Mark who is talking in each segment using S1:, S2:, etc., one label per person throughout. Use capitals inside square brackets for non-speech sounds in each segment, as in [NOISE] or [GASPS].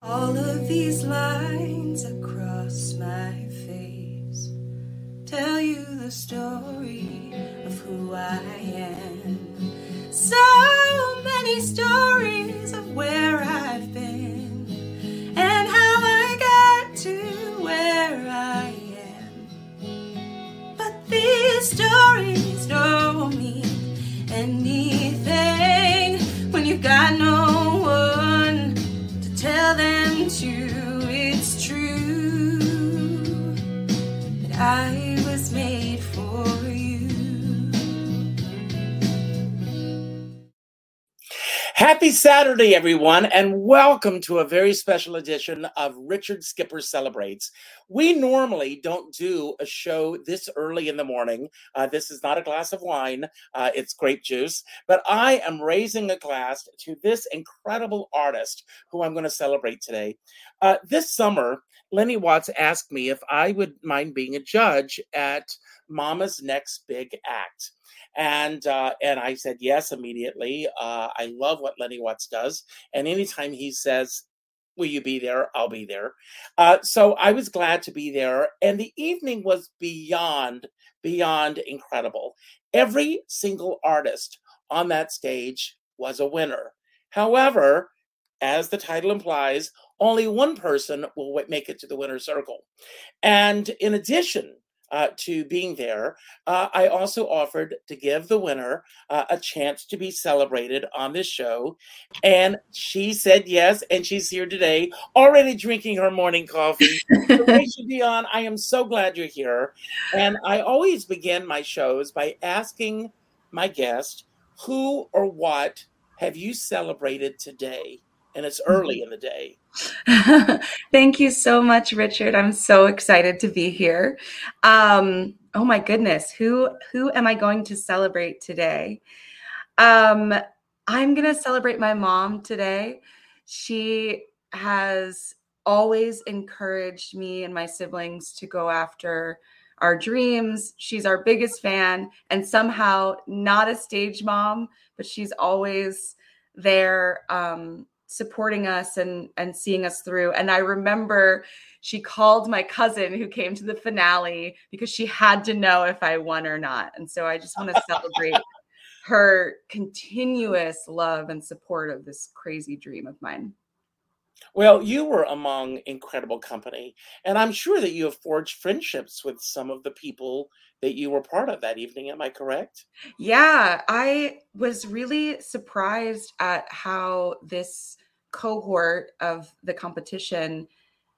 S1: All of these lines across my face tell you the story of who I am. So many stories of where I've been and how I got to where I am. But these stories don't mean anything when you've got no I was made for you.
S2: Happy Saturday, everyone, and welcome to a very special edition of Richard Skipper Celebrates. We normally don't do a show this early in the morning. Uh, this is not a glass of wine, uh, it's grape juice, but I am raising a glass to this incredible artist who I'm going to celebrate today. Uh, this summer, Lenny Watts asked me if I would mind being a judge at Mama's Next Big Act and uh, and I said yes immediately. Uh, I love what Lenny Watts does, and anytime he says, "Will you be there?" I'll be there. Uh, so I was glad to be there, and the evening was beyond beyond incredible. Every single artist on that stage was a winner. However, as the title implies, only one person will make it to the winner's circle. And in addition uh, to being there, uh, I also offered to give the winner uh, a chance to be celebrated on this show. And she said yes, and she's here today, already drinking her morning coffee. Rachel [LAUGHS] Dionne, I am so glad you're here. And I always begin my shows by asking my guest, who or what have you celebrated today? And it's early in the day. [LAUGHS]
S3: Thank you so much, Richard. I'm so excited to be here. Um, oh my goodness, who who am I going to celebrate today? Um, I'm gonna celebrate my mom today. She has always encouraged me and my siblings to go after our dreams. She's our biggest fan, and somehow not a stage mom, but she's always there. Um, supporting us and and seeing us through. And i remember she called my cousin who came to the finale because she had to know if i won or not. And so i just want to celebrate [LAUGHS] her continuous love and support of this crazy dream of mine
S2: Well, you were among incredible company, and I'm sure that you have forged friendships with some of the people that you were part of that evening. Am I correct?
S3: yeah i was really surprised at how this cohort of the competition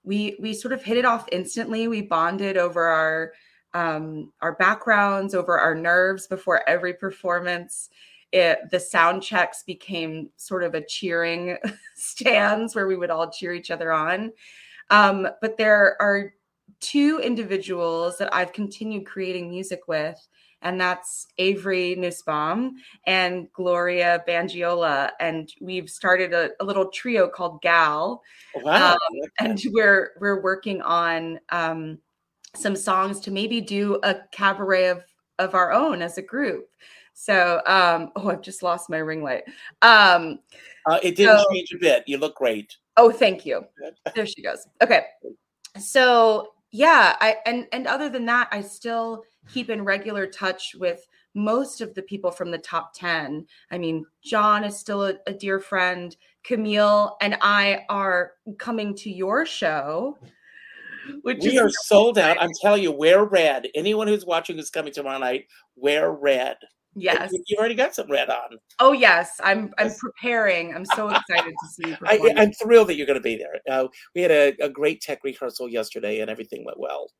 S3: we we sort of hit it off instantly we bonded over our um our backgrounds over our nerves before every performance it the sound checks became sort of a cheering [LAUGHS] stands where we would all cheer each other on um but there are two individuals that i've continued creating music with and that's Avery Nussbaum and Gloria Bangiola. And we've started a, a little trio called Gal,
S2: Wow.
S3: um, and we're we're working on um, some songs to maybe do a cabaret of of our own as a group. So, um, oh, I've just lost my ring light. Um,
S2: Uh, it didn't
S3: so-
S2: change a bit. You look great.
S3: oh, thank you. [LAUGHS] There she goes. Okay. So yeah, I and and other than that, I still keep in regular touch with most of the people from the top 10. I mean, John is still a, a dear friend. Camille and I are coming to your show, which
S2: We
S3: is
S2: are sold out. I'm telling you, wear red. Anyone who's watching who's coming tomorrow night, wear red.
S3: Yes.
S2: You- You've already got some red on.
S3: Oh yes, I'm I'm preparing. I'm so [LAUGHS] excited to see you
S2: I. I'm thrilled that you're going to be there. Uh, we had a, a great tech rehearsal yesterday, and everything went well.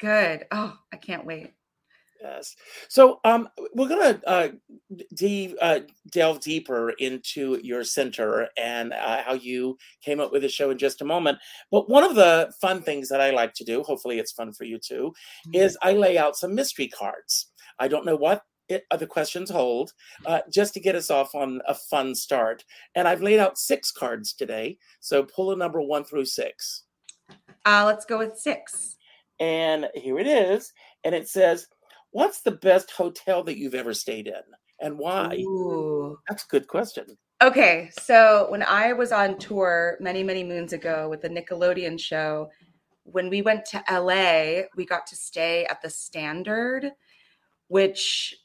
S3: Good. Oh, I can't wait.
S2: Yes. So um, we're going to uh, de- uh, delve deeper into your center and uh, how you came up with the show in just a moment. But one of the fun things that I like to do, hopefully it's fun for you too, is I lay out some mystery cards. I don't know what it, uh, the questions hold, uh, just to get us off on a fun start. And I've laid out six cards today. So pull a number one through six.
S3: Uh, let's go with six.
S2: And here it is. And it says, What's the best hotel that you've ever stayed in? and why?
S3: Ooh.
S2: That's a good question.
S3: Okay, so when I was on tour many, many moons ago with the Nickelodeon show, when we went to LA, we got to stay at the Standard, which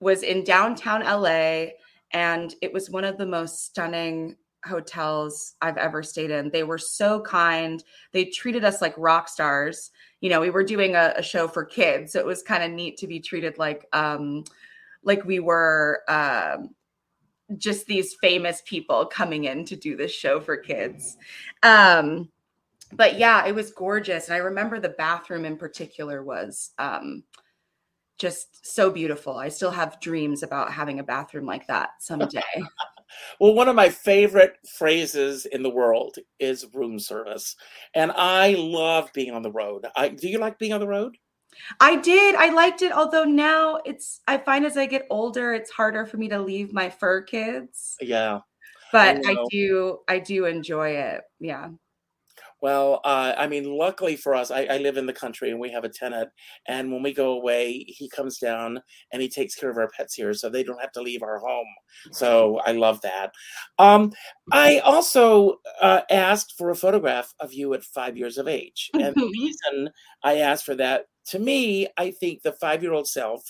S3: was in downtown LA. And it was one of the most stunning hotels I've ever stayed in. They were so kind. They treated us like rock stars. You know, we were doing a, a show for kids, so it was kind of neat to be treated like um like we were um just these famous people coming in to do this show for kids. Um but yeah, it was gorgeous and I remember the bathroom in particular was um just so beautiful. I still have dreams about having a bathroom like that someday. [LAUGHS]
S2: Well, one of my favorite phrases in the world is room service. And I love being on the road. I, do you like being on the road?
S3: I did. I liked it. Although now it's, I find as I get older, it's harder for me to leave my fur kids.
S2: Yeah.
S3: But I, I do, I do enjoy it. Yeah.
S2: Well, uh, I mean, luckily for us, I, I, live in the country and we have a tenant. And when we go away, he comes down and he takes care of our pets here, so they don't have to leave our home. So I love that. Um, I also uh, asked for a photograph of you at five years of age, [LAUGHS] and the reason I asked for that, to me, I think the five-year-old self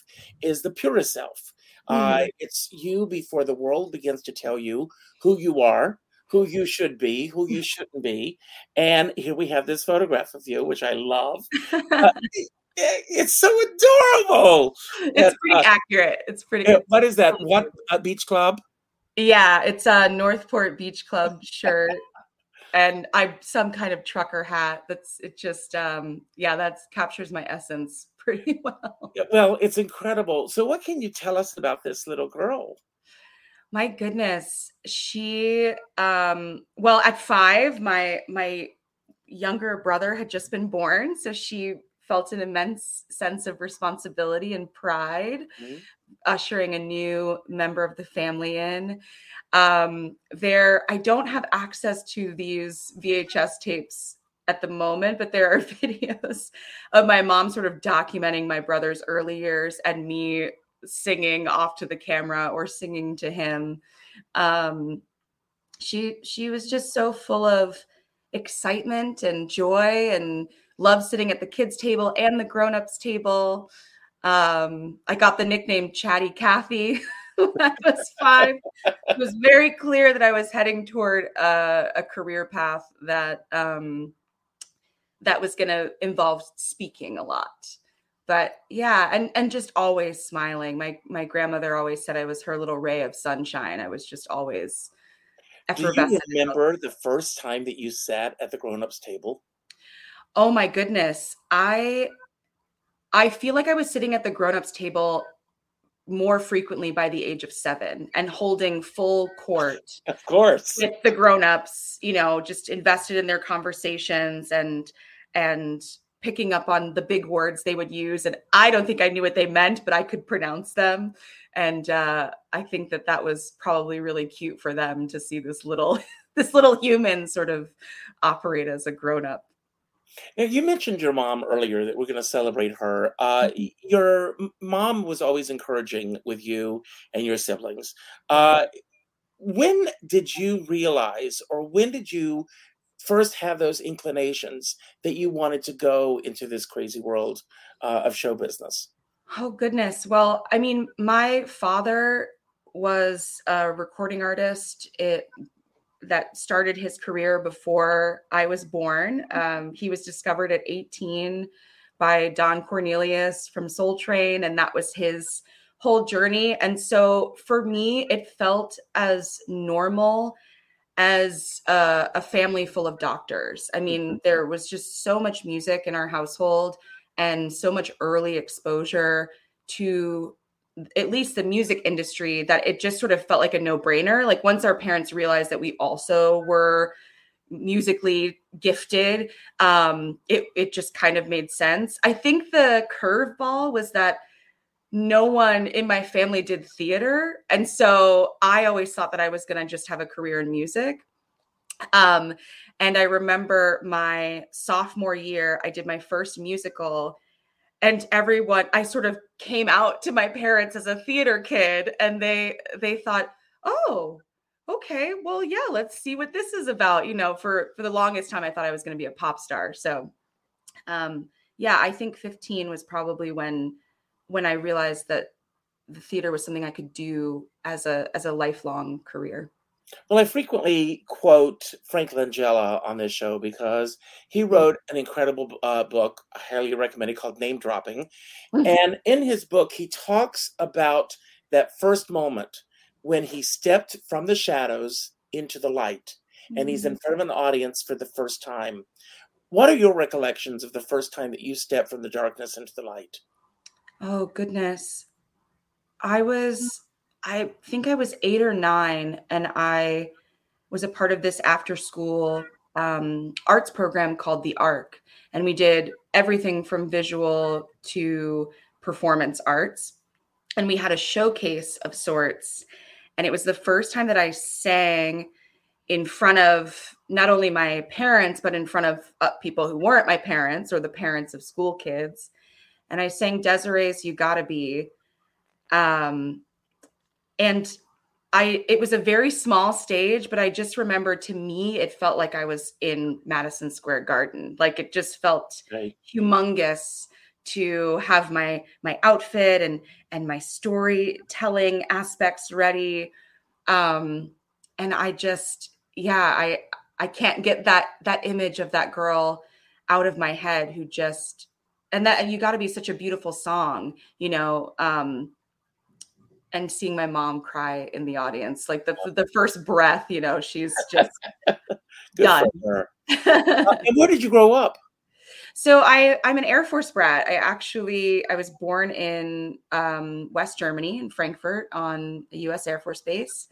S2: is the purest self. Uh, mm-hmm. it's you before the world begins to tell you who you are who you should be, who you shouldn't be. And here we have this photograph of you, which I love. Uh, [LAUGHS] it's so adorable.
S3: It's pretty uh, accurate. It's pretty.
S2: what is that? What a beach club?
S3: Yeah, it's a Northport Beach Club [LAUGHS] shirt. and I some kind of trucker hat. That's it. Just um, yeah, that captures my essence [LAUGHS] pretty well.
S2: Well, it's incredible. So, what can you tell us about this little girl?
S3: My goodness. She um well at 5 my my younger brother had just been born so she felt an immense sense of responsibility and pride mm-hmm. ushering a new member of the family in um there i don't have access to these vhs tapes at the moment but there are [LAUGHS] videos of my mom sort of documenting my brother's early years and me singing off to the camera or singing to him. Um, she she was just so full of excitement and joy and love sitting at the kids table and the grown-ups table. Um, I got the nickname Chatty [LAUGHS] when I was five. it was very clear that I was heading toward a, a career path that um, that was going to involve speaking a lot but yeah and and just always smiling. My my grandmother always said i was her little ray of sunshine. I was just always
S2: do you remember the first time that you sat at the grown-ups table?
S3: Oh my goodness. I i feel like i was sitting at the grown-ups table more frequently by the age of seven and holding full court [LAUGHS]
S2: of course.
S3: with the grown-ups you know just invested in their conversations and and picking up on the big words they would use and i don't think i knew what they meant but i could pronounce them and uh, i think that that was probably really cute for them to see this little [LAUGHS] this little human sort of operate as a grown-up
S2: now, you mentioned your mom earlier that we're going to celebrate her. Uh, mm-hmm. your mom was always encouraging with you and your siblings. Uh, when did you realize, or when did you first have those inclinations that you wanted to go into this crazy world uh, of show business?
S3: Oh, goodness. Well, I mean, my father was a recording artist. It that started his career before I was born. Um, he was discovered at 18 by Don Cornelius from Soul Train, and that was his whole journey. And so for me, it felt as normal as a, a, family full of doctors. I mean, mm-hmm. there was just so much music in our household and so much early exposure to at least the music industry that it just sort of felt like a no-brainer. Like once our parents realized that we also were musically gifted, um, it it just kind of made sense. I think the curveball was that no one in my family did theater. And so I always thought that I was going to just have a career in music. Um, and I remember my sophomore year, I did my first musical. and everyone I sort of came out to my parents as a theater kid and they they thought, "Oh, okay, well, yeah, let's see what this is about." You know, for for the longest time I thought I was going to be a pop star. So, um yeah, I think 15 was probably when when I realized that the theater was something I could do as a as a lifelong career.
S2: Well, I frequently quote Frank Langella on this show because he
S3: Mm.
S2: wrote an incredible uh, book, I highly recommend it, called Name Dropping.
S3: Mm.
S2: And in his book, he talks about that first moment when he stepped from the shadows into the light and he's in front of an audience for the first time. What are your recollections of the first time that you stepped from the darkness into the light?
S3: Oh goodness. I was I think I was 8 or 9 and I was a part of this after school um, arts program called the Arc and we did everything from visual to performance arts and we had a showcase of sorts and it was the first time that I sang in front of not only my parents but in front of uh, people who weren't my parents or the parents of school kids and I sang Des'ree's "You Gotta Be," um, and I it was a very small stage, but I just remember to me it felt like I was in Madison Square Garden, like it just felt
S2: Right.
S3: humongous to have my my outfit and and my storytelling aspects ready, um, and I just yeah I I can't get that that image of that girl out of my head who just and that you got to be such a beautiful song you know um and seeing my mom cry in the audience like the the first breath you know she's just [LAUGHS] Done. [LAUGHS]
S2: Uh, and where did you grow up?
S3: so i i'm an air force brat i actually i was born in um, west germany in frankfurt on the us air force base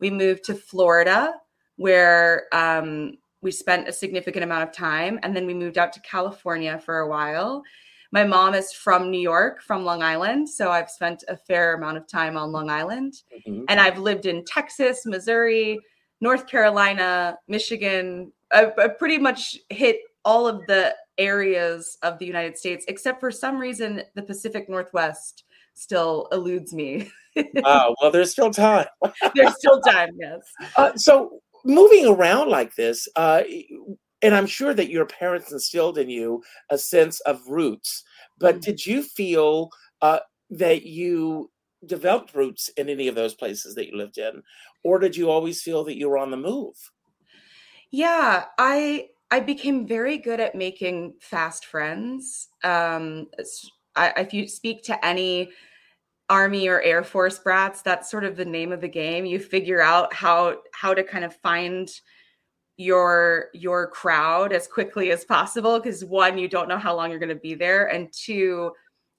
S3: we moved to florida where um, we spent a significant amount of time and then we moved out to california for a while my mom is from new york from long island so i've spent a fair amount of time on long island
S2: Mhm.
S3: and I've lived in Texas, Missouri, North Carolina, Michigan. I've, I've pretty much hit all of the areas of the United States, except for some reason the Pacific Northwest still eludes me.
S2: Wow. [LAUGHS] Well, there's still time.
S3: There's still time, yes.
S2: Uh, so moving around like this, uh, and I'm sure that your parents instilled in you a sense of roots. But
S3: Mhm.
S2: did you feel uh, that you developed roots in any of those places that you lived in, or did you always feel that you were on the move?
S3: Yeah, I I became very good at making fast friends. Um, I, if you speak to any Army or Air Force brats, that's sort of the name of the game. You figure out how how to kind of find your your crowd as quickly as possible because one, you don't know how long you're going to be there, and two,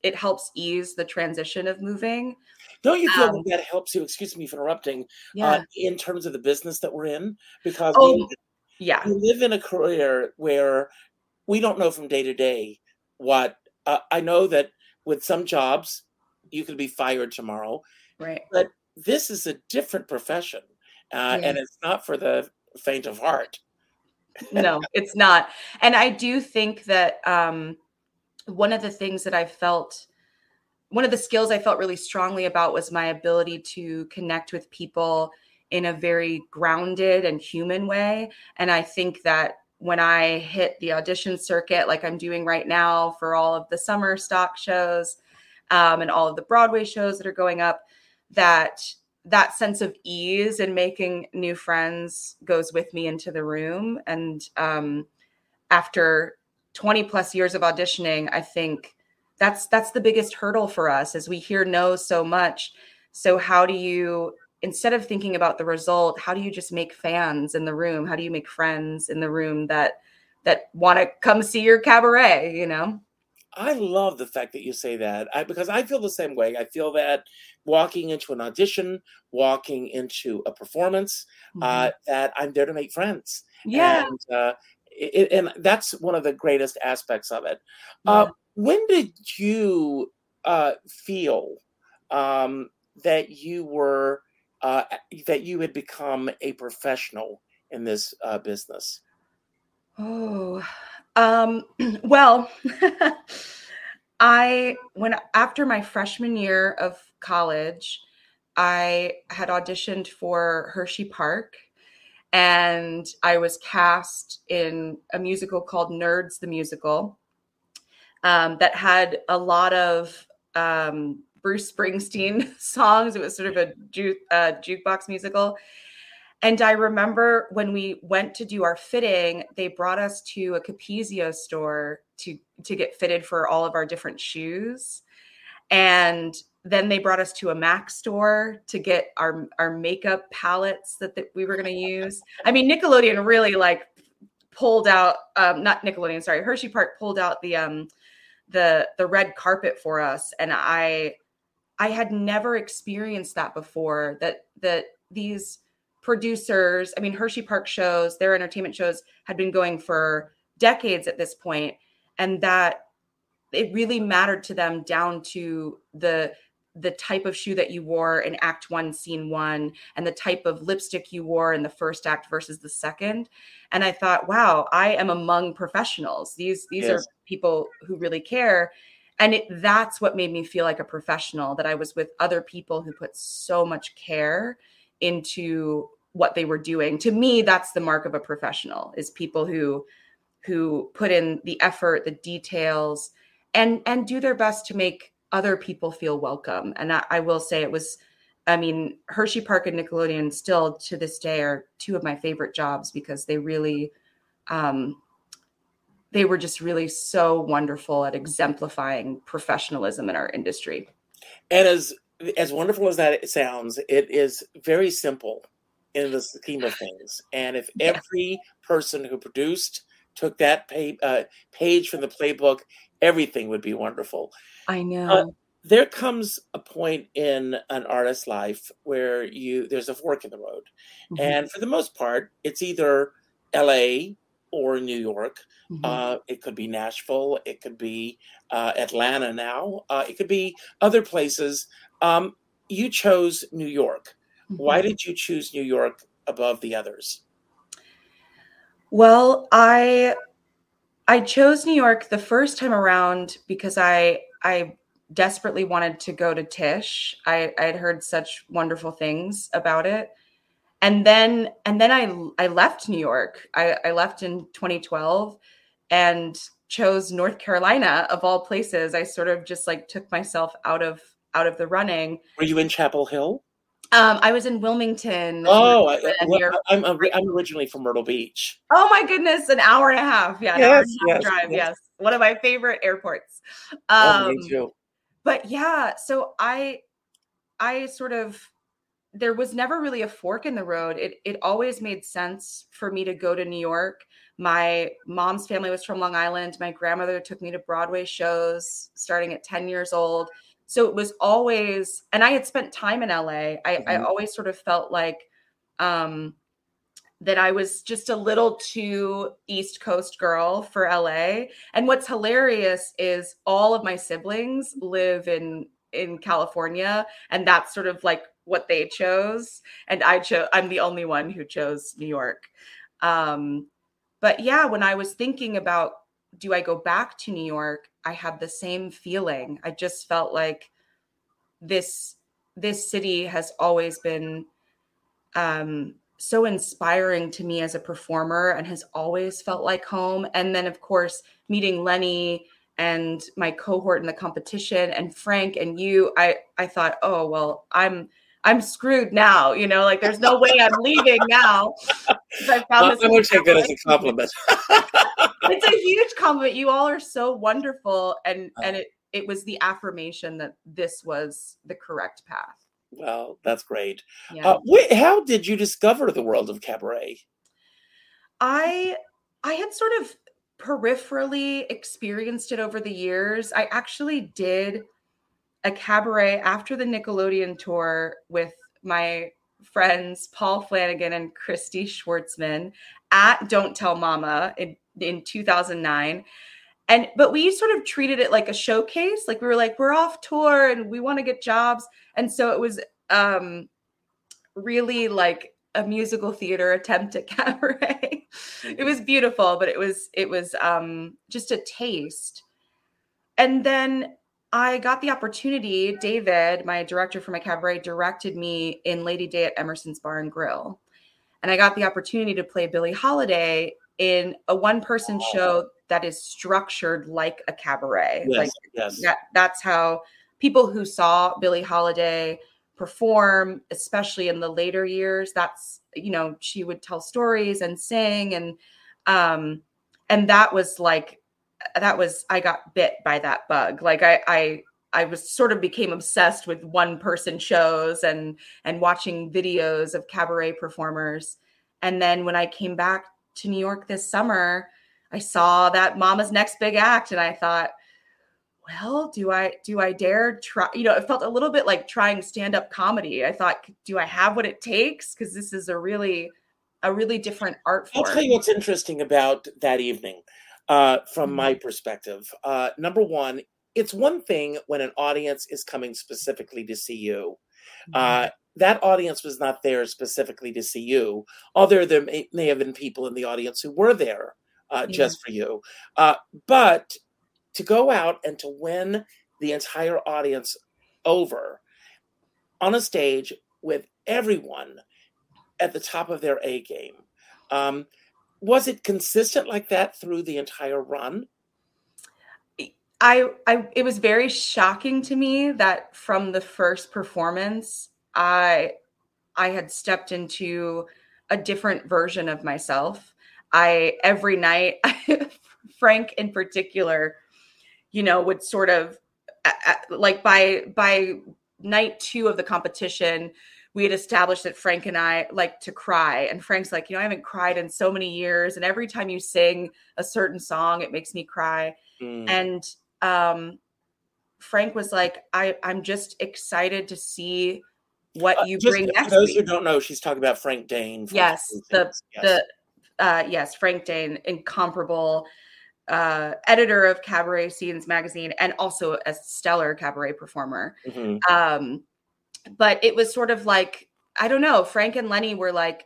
S3: it helps ease the transition of moving.
S2: Don't you feel
S3: Um,
S2: that that helps you? Excuse me for interrupting.
S3: Yeah.
S2: Uh, in terms of the business that we're in, because
S3: Oh,
S2: we,
S3: yeah.
S2: we live in a career where we don't know from day to day what. Uh, I know that with some jobs, you could be fired tomorrow.
S3: Right.
S2: But this is a different profession, uh,
S3: Yeah.
S2: and it's not for the faint of heart.
S3: no, [LAUGHS] it's not. And I do think that um, one of the things that I felt, one of the skills I felt really strongly about was my ability to connect with people in a very grounded and human way. And I think that when I hit the audition circuit, like I'm doing right now for all of the summer stock shows um, and all of the Broadway shows that are going up, that that sense of ease and making new friends goes with me into the room. And um, after 20 plus years of auditioning, I think that's that's the biggest hurdle for us as we hear no so much. So how do you instead of thinking about the result, how do you just make fans in the room? How do you make friends in the room that that want to come see your cabaret, you know?
S2: I love the fact that you say that I, because I feel the same way. I feel that walking into an audition, walking into a performance, uh, that I'm there to make friends.
S3: Mm-hmm. yeah.
S2: and uh, it, and that's one of the greatest aspects of it. Uh, when did you uh, feel um, that you were uh, that you had become a professional in this uh, business?
S3: Oh, um, [CLEARS THROAT] well, [LAUGHS] I when after my freshman year of college, I had auditioned for Hershey Park and I was cast in a musical called Nerds the Musical um, that had a lot of um, Bruce Springsteen [LAUGHS] songs. It was sort of a ju- uh, jukebox musical. And I remember when we went to do our fitting, they brought us to a Capezio store to to get fitted for all of our different shoes. And then they brought us to a Mac store to get our our makeup palettes that, that we were going to use. I mean, Nickelodeon really like pulled out um not Nickelodeon, sorry, Hershey Park pulled out the um the the red carpet for us and I I had never experienced that before that that these producers, I mean Hershey Park shows, their entertainment shows had been going for decades at this point and that it really mattered to them down to the the type of shoe that you wore in act one scene one and the type of lipstick you wore in the first act versus the second. And i thought wow i am among professionals. These these yes. are people who really care. And it, that's what made me feel like a professional that i was with other people who put so much care into what they were doing to me that's the mark of a professional is people who who put in the effort the details and and do their best to make other people feel welcome. And I, I, will say it was, I mean, Hershey Park and Nickelodeon still to this day are two of my favorite jobs because they really, um, they were just really so wonderful at exemplifying professionalism in our industry.
S2: And as as wonderful as that sounds, it is very simple in the scheme of things. And if yeah. every person who produced took that pay, uh, page from the playbook, everything would be wonderful.
S3: I know. Uh,
S2: there comes a point in an artist's life where you there's a fork in the road, mm-hmm. and for the most part, it's either L.A. or New York. Mm-hmm. Uh, it could be Nashville. It could be uh, Atlanta. Now uh, it could be other places. Um, you chose New York. Mm-hmm. Why did you choose New York above the others?
S3: Well, I I chose New York the first time around because I I desperately wanted to go to Tisch. I I had heard such wonderful things about it. And then and then I I left New York. I, I left in 2012 and chose North Carolina of all places. I sort of just like took myself out of out of the running.
S2: Were you in Chapel Hill?
S3: Um, I was in Wilmington.
S2: Oh, I, am I'm, I'm originally from Myrtle Beach.
S3: Oh my goodness, an hour and a half. Yeah, yes, yes, drive. Yes. yes. one of my favorite airports. Um, oh, me um, too. But yeah, so I, I sort of, there was never really a fork in the road. It it always made sense for me to go to New York. My mom's family was from Long Island. My grandmother took me to Broadway shows starting at 10 years old so it was always and i had spent time in la I, mm-hmm. I always sort of felt like um that i was just a little too east coast girl for la and what's hilarious is all of my siblings live in in california and that's sort of like what they chose. And i chose i'm the only one who chose new york. Um but yeah when i was thinking about do i go back to new york I had the same feeling. I just felt like this this city has always been um, so inspiring to me as a performer and has always felt like home. And then, of course, meeting Lenny and my cohort in the competition and Frank and you, I I thought, oh well, I'm I'm screwed now. You know, like there's no way I'm leaving now.
S2: I found this. I would take that as a compliment. [LAUGHS]
S3: it's a huge compliment. You all are so wonderful, and oh. and it it was the affirmation that this was the correct path.
S2: Well, that's great. Yeah. Uh, wait, how did you discover the world of cabaret?
S3: I I had sort of peripherally experienced it over the years. I actually did a cabaret after the Nickelodeon tour with my friends Paul Flanagan and Christy Schwartzman at Don't Tell Mama in, in 2009. And but we sort of treated it like a showcase. Like we were like, we're off tour and we want to get jobs. And so it was um really like a musical theater attempt at [LAUGHS] cabaret. it was beautiful, but it was it was um just a taste and then I got the opportunity. David, my director for my cabaret, directed me in Lady Day at Emerson's Bar and Grill, and I got the opportunity to play Billie Holiday in a one-person show that is structured like a cabaret.
S2: Yes,
S3: like
S2: yes.
S3: that, that's how people who saw Billie Holiday perform, especially in the later years, that's you know she would tell stories and sing and um and that was like that was I got bit by that bug. Like I I I was sort of became obsessed with one person shows and and watching videos of cabaret performers. And then when I came back to New York this summer, I saw that Mama's Next Big Act and I thought, well, do I do I dare try? You know, it felt a little bit like trying stand-up comedy. I thought, do I have what it takes? Because this is a really a really different art form.
S2: I'll tell you what's interesting about that evening, uh, from
S3: Mhm.
S2: my perspective. Uh, number one, it's one thing when an audience is coming specifically to see you.
S3: Mm-hmm.
S2: Uh, that audience was not there specifically to see you, although there may, may have been people in the audience who were there uh,
S3: Yeah.
S2: just for you. Uh, but to go out and to win the entire audience over on a stage with everyone at the top of their A game. Um, was it consistent like that through the entire run?
S3: I, I it was very shocking to me that from the first performance i i had stepped into a different version of myself i every night [LAUGHS] frank in particular you know would sort of like by by night 2 of the competition we had established that frank and i like to cry and frank's like you know i haven't cried in so many years and every time you sing a certain song it makes me cry
S2: Mm,
S3: and um frank was like i i'm just excited to see what
S2: uh,
S3: you
S2: just
S3: bring next.
S2: for those
S3: week
S2: who don't know, she's talking about Frank Dain.
S3: Yes, the-
S2: Yes.
S3: the uh yes frank dain incomparable uh editor of cabaret scenes magazine and also a stellar cabaret performer
S2: Mhm.
S3: um but it was sort of like i don't know frank and lenny were like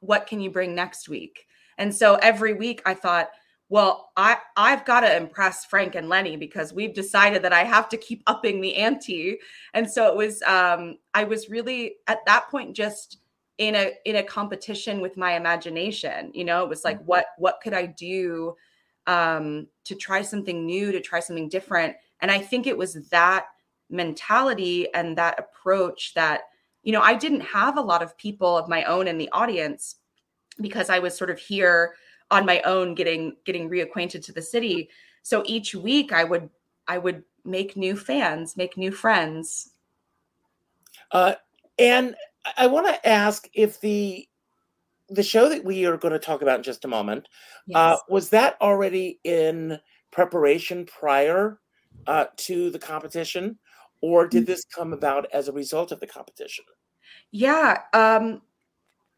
S3: what can you bring next week? And so every week i thought well i i've got to impress frank and lenny because we've decided that i have to keep upping the ante. And so it was um i was really at that point just in a in a competition with my imagination you know? It was like what what could i do um to try something new to try something different? And i think it was that mentality and that approach that you know i didn't have a lot of people of my own in the audience because i was sort of here on my own getting getting reacquainted to the city. So each week i would i would make new fans make new friends.
S2: Uh, and I- want to ask if the the show that we are going to talk about in just a moment uh, was that already in preparation prior uh, to the competition, or
S3: Mm.
S2: did this come about as a result of the competition?
S3: Yeah, um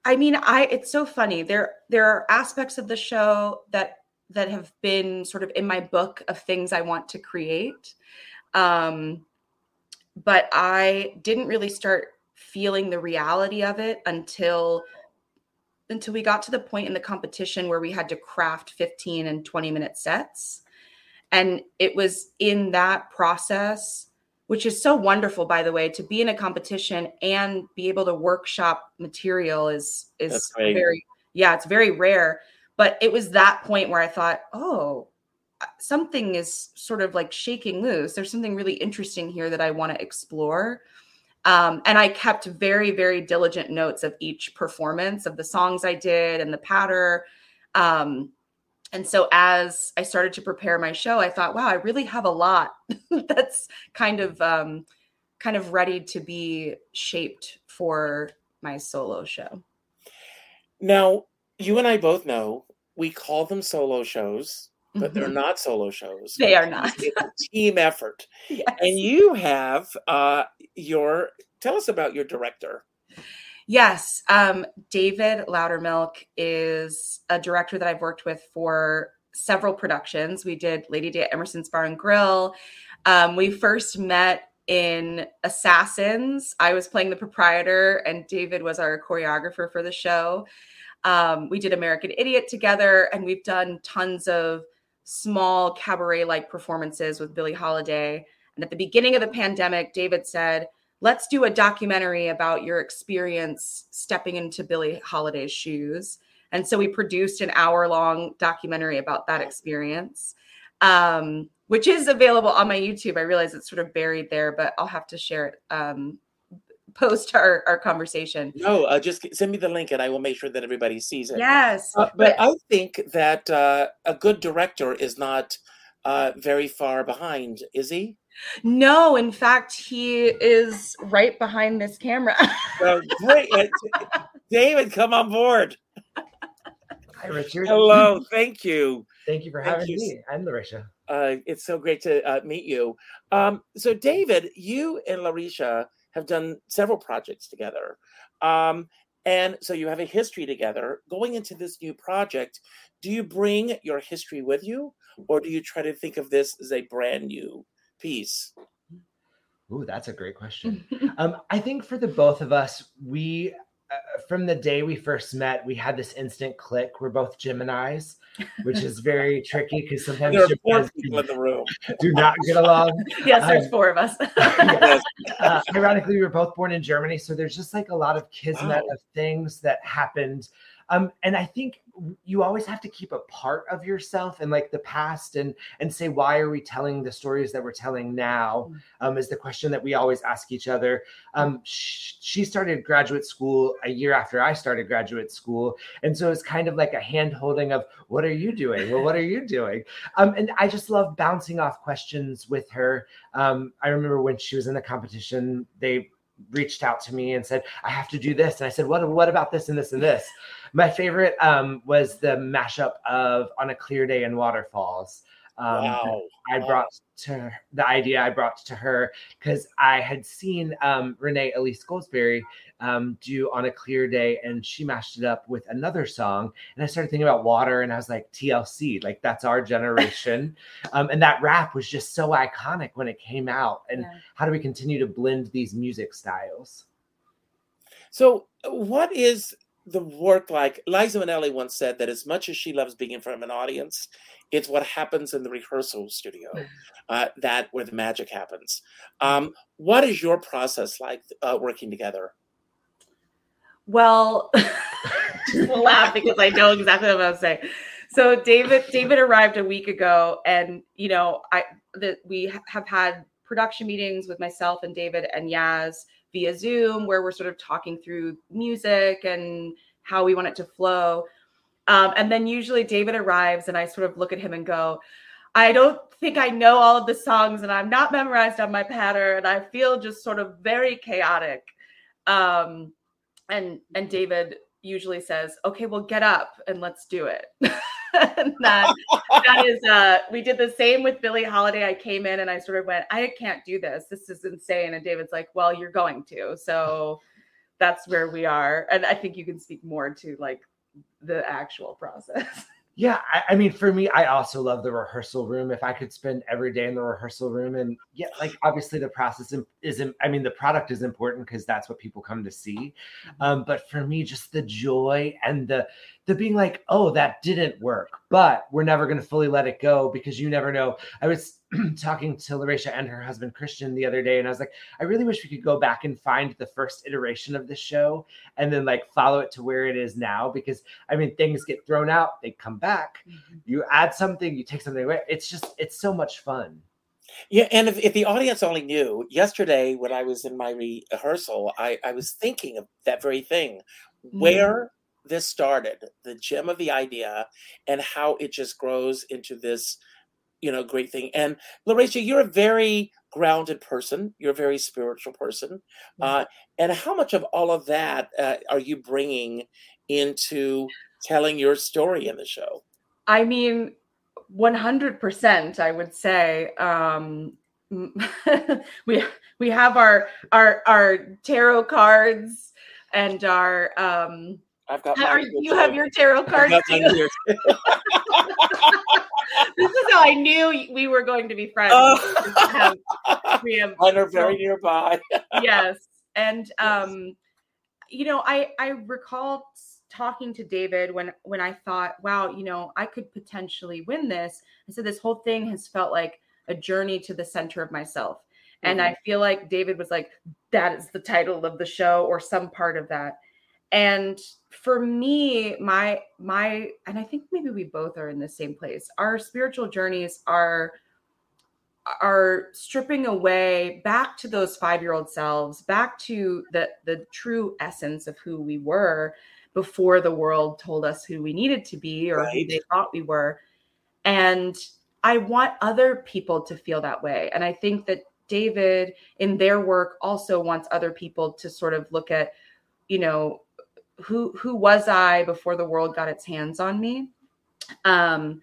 S3: I mean I it's so funny. There there are aspects of the show that that have been sort of in my book of things I want to create. Um but I didn't really start feeling the reality of it until until we got to the point in the competition where we had to craft 15 and 20 minute sets. And it was in that process which is so wonderful by the way to be in a competition and be able to workshop material is is very yeah it's very rare. But it was that point where i thought oh uh, something is sort of like shaking loose. There's something really interesting here that i want to explore. Um, and i kept very very diligent notes of each performance of the songs i did and the patter. Um, and so as I started to prepare my show, I thought, wow, I really have a lot [LAUGHS] that's kind of um, kind of ready to be shaped for my solo show.
S2: Now, you and I both know we call them solo shows, but they're
S3: Mhm.
S2: not solo shows.
S3: They are not.
S2: It's a team effort. [LAUGHS]
S3: Yes.
S2: And you have uh, your, tell us about your director.
S3: Yes, um, David Loudermilk is a director that I've worked with for several productions. We did Lady Day at Emerson's Bar and Grill. Um, we first met in Assassins. I was playing the proprietor, and David was our choreographer for the show. Um, we did American Idiot together, and we've done tons of small cabaret like performances with Billie Holiday. And at the beginning of the pandemic, David said, let's do a documentary about your experience stepping into Billie Holiday's shoes. And so we produced an hour long documentary about that experience, um, which is available on my YouTube. I realize it's sort of buried there, but I'll have to share it um, post our, our conversation.
S2: No, uh, just send me the link and I will make sure that everybody sees it.
S3: Yes.
S2: Uh, but, but, I think that uh, a good director is not uh, very far behind, is he?
S3: No, in fact, he is right behind this camera.
S2: well, great. [LAUGHS] David, come on board.
S4: Hi, Richard.
S2: Hello. Thank you.
S4: Thank you for Thank having you. me. I'm LaRaisha.
S2: Uh, it's so great to uh, meet you. Um, so, David, you and LaRaisha have done several projects together. Um, and so you have a history together. Going into this new project, do you bring your history with you, or do you try to think of this as a brand new piece?
S4: Ooh, that's a great question. [LAUGHS] um, I think for the both of us, we uh, from the day we first met, we had this instant click. We're both Gemini's, which is very [LAUGHS] tricky because sometimes
S2: there are four people in the room
S4: do not get along. [LAUGHS]
S3: yes, there's um, four of us.
S4: uh, ironically, we were both born in Germany, so there's just like a lot of kismet oh. of things that happened um, and I think you always have to keep a part of yourself and like the past and and say why are we telling the stories that we're telling now? Mm. um, is the question that we always ask each other. Um, sh- she started graduate school a year after i started graduate school and so it's kind of like a hand holding of what are you doing? Well what are you doing? [LAUGHS] Um, and i just love bouncing off questions with her. Um, i remember when she was in the competition they reached out to me and said, I have to do this. And I said, What what about this and this and this? My favorite um, was the mashup of On a Clear Day in Waterfalls. Um, wow. I brought to her, the idea I brought to her because I had seen um, Renee Elise Goldsberry um, do on a clear day, and she mashed it up with another song. And I started thinking about water, and I was like, TLC, like that's our generation. [LAUGHS] um, and that rap was just so iconic when it came out. And yeah. how do we continue to blend these music styles?
S2: So, what is the work like Liza Minnelli once said that as much as she loves being in front of an audience, it's what happens in the rehearsal studio uh, that where the magic happens. Um, what is your process like uh, working together?
S3: Well, [LAUGHS] [LAUGHS] just laugh because I know exactly what I'm saying. So David David arrived a week ago, and you know I that we have had production meetings with myself and David and Yaz via Zoom, where we're sort of talking through music and how we want it to flow. Um, and then usually David arrives, and I sort of look at him and go, I don't think I know all of the songs, and I'm not memorized on my pattern, and I feel just sort of very chaotic. Um, and and David usually says, "Okay, well, get up and let's do it." [LAUGHS] [LAUGHS] that that is uh we did the same with Billie Holiday. I came in and I sort of went, I can't do this. This is insane. And David's like, Well, you're going to. So that's where we are. And I think you can speak more to like the actual process. [LAUGHS]
S4: Yeah, I, I, mean, for me, I also love the rehearsal room. If I could spend every day in the rehearsal room, and yeah, like obviously the process isn't. I mean, the product is important because that's what people come to see. Mm-hmm. Um, but for me, just the joy and the the being like, oh, that didn't work, but we're never going to fully let it go because you never know. I was [CLEARS THROAT] talking to LaRaisha and her husband Christian the other day, and I was like, I really wish we could go back and find the first iteration of the show and then like follow it to where it is now. Because I mean, things get thrown out, they come back. Mm-hmm. You add something, you take something away. It's just, it's so much fun.
S2: Yeah, and if, if the audience only knew, yesterday when I was in my rehearsal, I, I was thinking of that very thing. Mm-hmm. Where this started, the gem of the idea, and how it just grows into this, you know, great thing. And LaRaisha, you're a very grounded person. You're a very spiritual person. Mm-hmm. Uh, and how much of all of that uh, are you bringing into telling your story in the show?
S3: I mean, 100%, I would say. Um, [LAUGHS] we we have our our our tarot cards and our um
S2: I've got.
S3: Are, you have your tarot cards. [LAUGHS] this is how I knew we were going to be friends. Oh.
S2: we have, we have Mine are very nearby.
S3: yes, and [LAUGHS] um, you know, I I recall talking to David when when I thought, wow, you know, I could potentially win this. I said this whole thing has felt like a journey to the center of myself. Mm-hmm. And I feel like David was like, that is the title of the show or some part of that. And for me, my my and I think maybe we both are in the same place. Our spiritual journeys are are stripping away back to those five-year-old selves, back to the the true essence of who we were before the world told us who we needed to be or right. who they thought we were. And I want other people to feel that way. And I think that David in their work also wants other people to sort of look at, you know, who who was I before the world got its hands on me? Um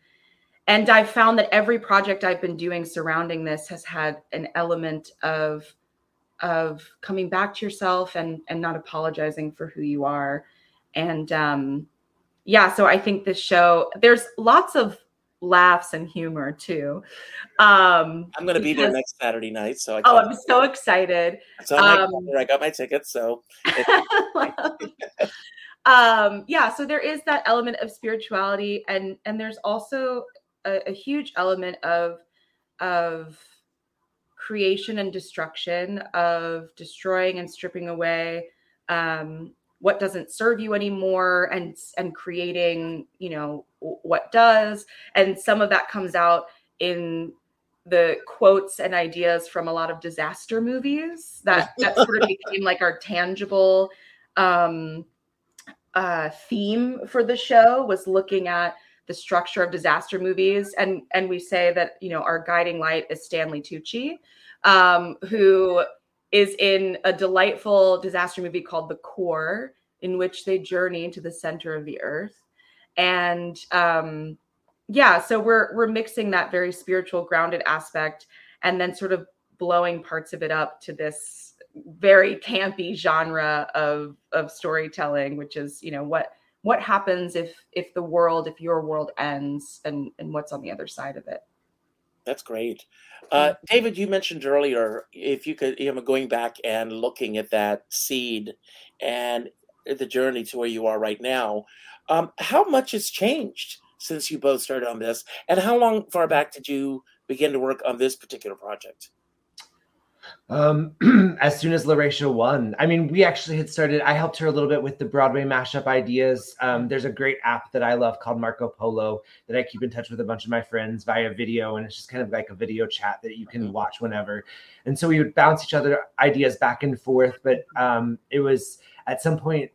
S3: and I've found that every project I've been doing surrounding this has had an element of of coming back to yourself and and not apologizing for who you are and um yeah so i think this show there's lots of laughs and humor too. Um
S2: i'm gonna be there next saturday night so
S3: I oh i'm so excited.
S2: So um, i got my tickets so [LAUGHS]
S3: um yeah so there is that element of spirituality and and there's also a, a huge element of of creation and destruction of destroying and stripping away um what doesn't serve you anymore and and creating you know what does. And some of that comes out in the quotes and ideas from a lot of disaster movies that [LAUGHS] that sort of became like our tangible um uh theme for the show was looking at the structure of disaster movies. And and we say that you know our guiding light is stanley tucci um who is in a delightful disaster movie called The Core, in which they journey into the center of the earth. And um, yeah, so we're we're mixing that very spiritual, grounded aspect, and then sort of blowing parts of it up to this very campy genre of of storytelling, which is you know what what happens if if the world if your world ends and and what's on the other side of it
S2: that's great. Uh, David, you mentioned earlier if you could, you know, going back and looking at that seed and the journey to where you are right now, um, how much has changed since you both started on this, and how long far back did you begin to work on this particular project?
S4: Um, [CLEARS THROAT] as soon as LaRaisha won, I mean, we actually had started. I helped her a little bit with the Broadway mashup ideas. Um, there's a great app that I love called Marco Polo that I keep in touch with a bunch of my friends via video, and it's just kind of like a video chat that you can mm-hmm. watch whenever. And so we would bounce each other ideas back and forth. But um, it was at some point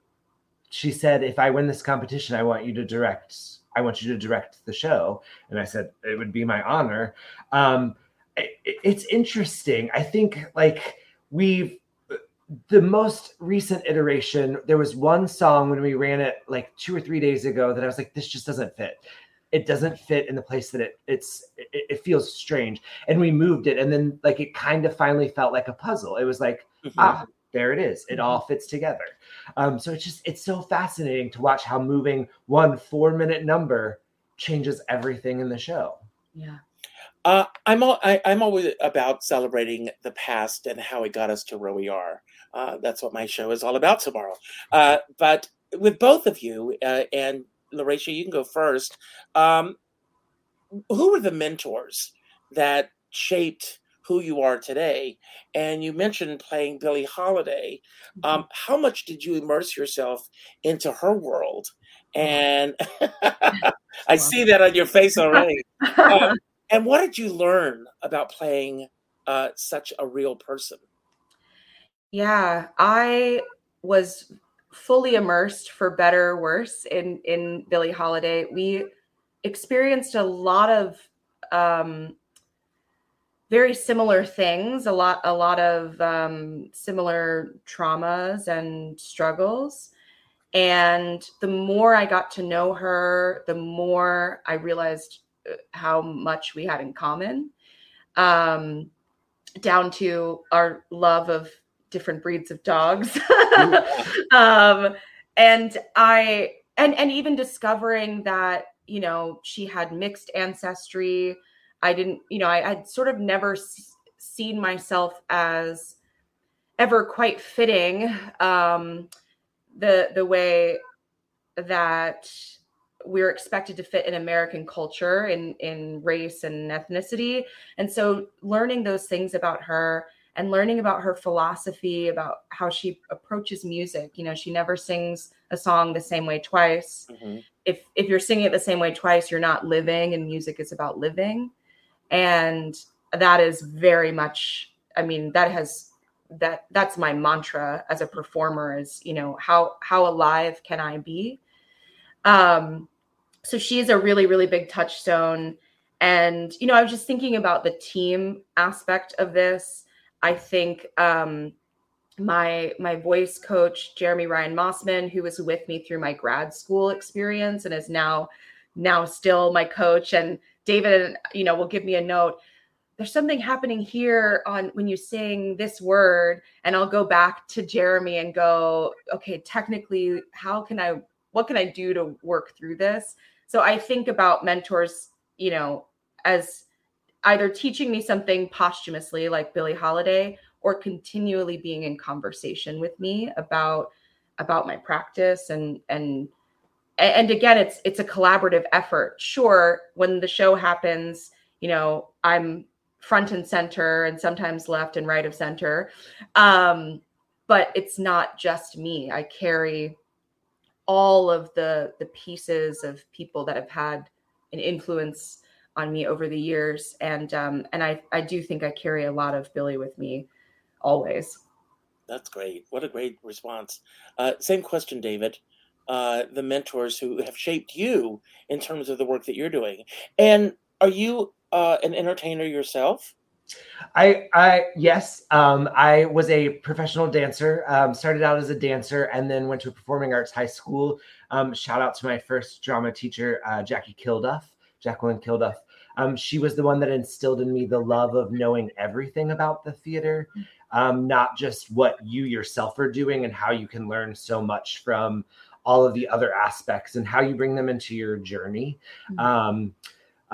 S4: she said, "If I win this competition, I want you to direct. I want you to direct the show." And I said, "It would be my honor." Um, it's interesting. I think like we've the most recent iteration, there was one song when we ran it like two or three days ago that I was like, this just doesn't fit. It doesn't fit in the place that it it's it, it feels strange. And we moved it, and then like it kind of finally felt like a puzzle. It was like, mm-hmm. ah, there it is. It all fits together. Um, so it's just it's so fascinating to watch how moving one four minute number changes everything in the show.
S3: Yeah.
S2: Uh, I'm all, I, am always about celebrating the past and how it got us to where we are. Uh, that's what my show is all about tomorrow. Uh, but with both of you uh, and LaRaisha, you can go first. Um, who were the mentors that shaped who you are today? And you mentioned playing Billie Holiday. Um, mm-hmm. how much did you immerse yourself into her world? And [LAUGHS] I see that on your face already. [LAUGHS] Um, and what did you learn about playing uh, such a real person?
S3: Yeah, I was fully immersed for better or worse in in Billie Holiday. We experienced a lot of um, very similar things, a lot a lot of um, similar traumas and struggles. And the more I got to know her, the more I realized how much we had in common, um, down to our love of different breeds of dogs. [LAUGHS] um, and I and and even discovering that you know she had mixed ancestry. I didn't, you know, I had sort of never s- seen myself as ever quite fitting um, the the way that we're expected to fit in American culture in in race and ethnicity. And so learning those things about her and learning about her philosophy about how she approaches music. You know, she never sings a song the same way twice. Mm-hmm. If if you're singing it the same way twice, you're not living and music is about living. And that is very much I mean, that has that that's my mantra as a performer is, you know, how how alive can I be? Um so she's a really really big touchstone. And you know i was just thinking about the team aspect of this. I think um my my voice coach jeremy ryan mossman who was with me through my grad school experience and is now now still my coach. And david you know will give me a note. There's something happening here on when you sing this word and i'll go back to jeremy and go okay technically how can i what can i do to work through this so I think about mentors, you know, as either teaching me something posthumously like Billie Holiday or continually being in conversation with me about about my practice and and and again it's it's a collaborative effort. Sure when the show happens you know i'm front and center and sometimes left and right of center um but it's not just me. I carry all of the the pieces of people that have had an influence on me over the years. And um and i i do think i carry a lot of Billie with me always.
S2: That's great. What a great response. Uh same question david. Uh the mentors who have shaped you in terms of the work that you're doing. And are you uh an entertainer yourself
S4: I, I, yes, um, I was a professional dancer. Um, started out as a dancer and then went to a performing arts high school. Um, shout out to my first drama teacher, uh, Jackie Kilduff, Jacqueline Kilduff. Um, she was the one that instilled in me the love of knowing everything about the theater, um, not just what you yourself are doing and how you can learn so much from all of the other aspects and how you bring them into your journey. Mm-hmm.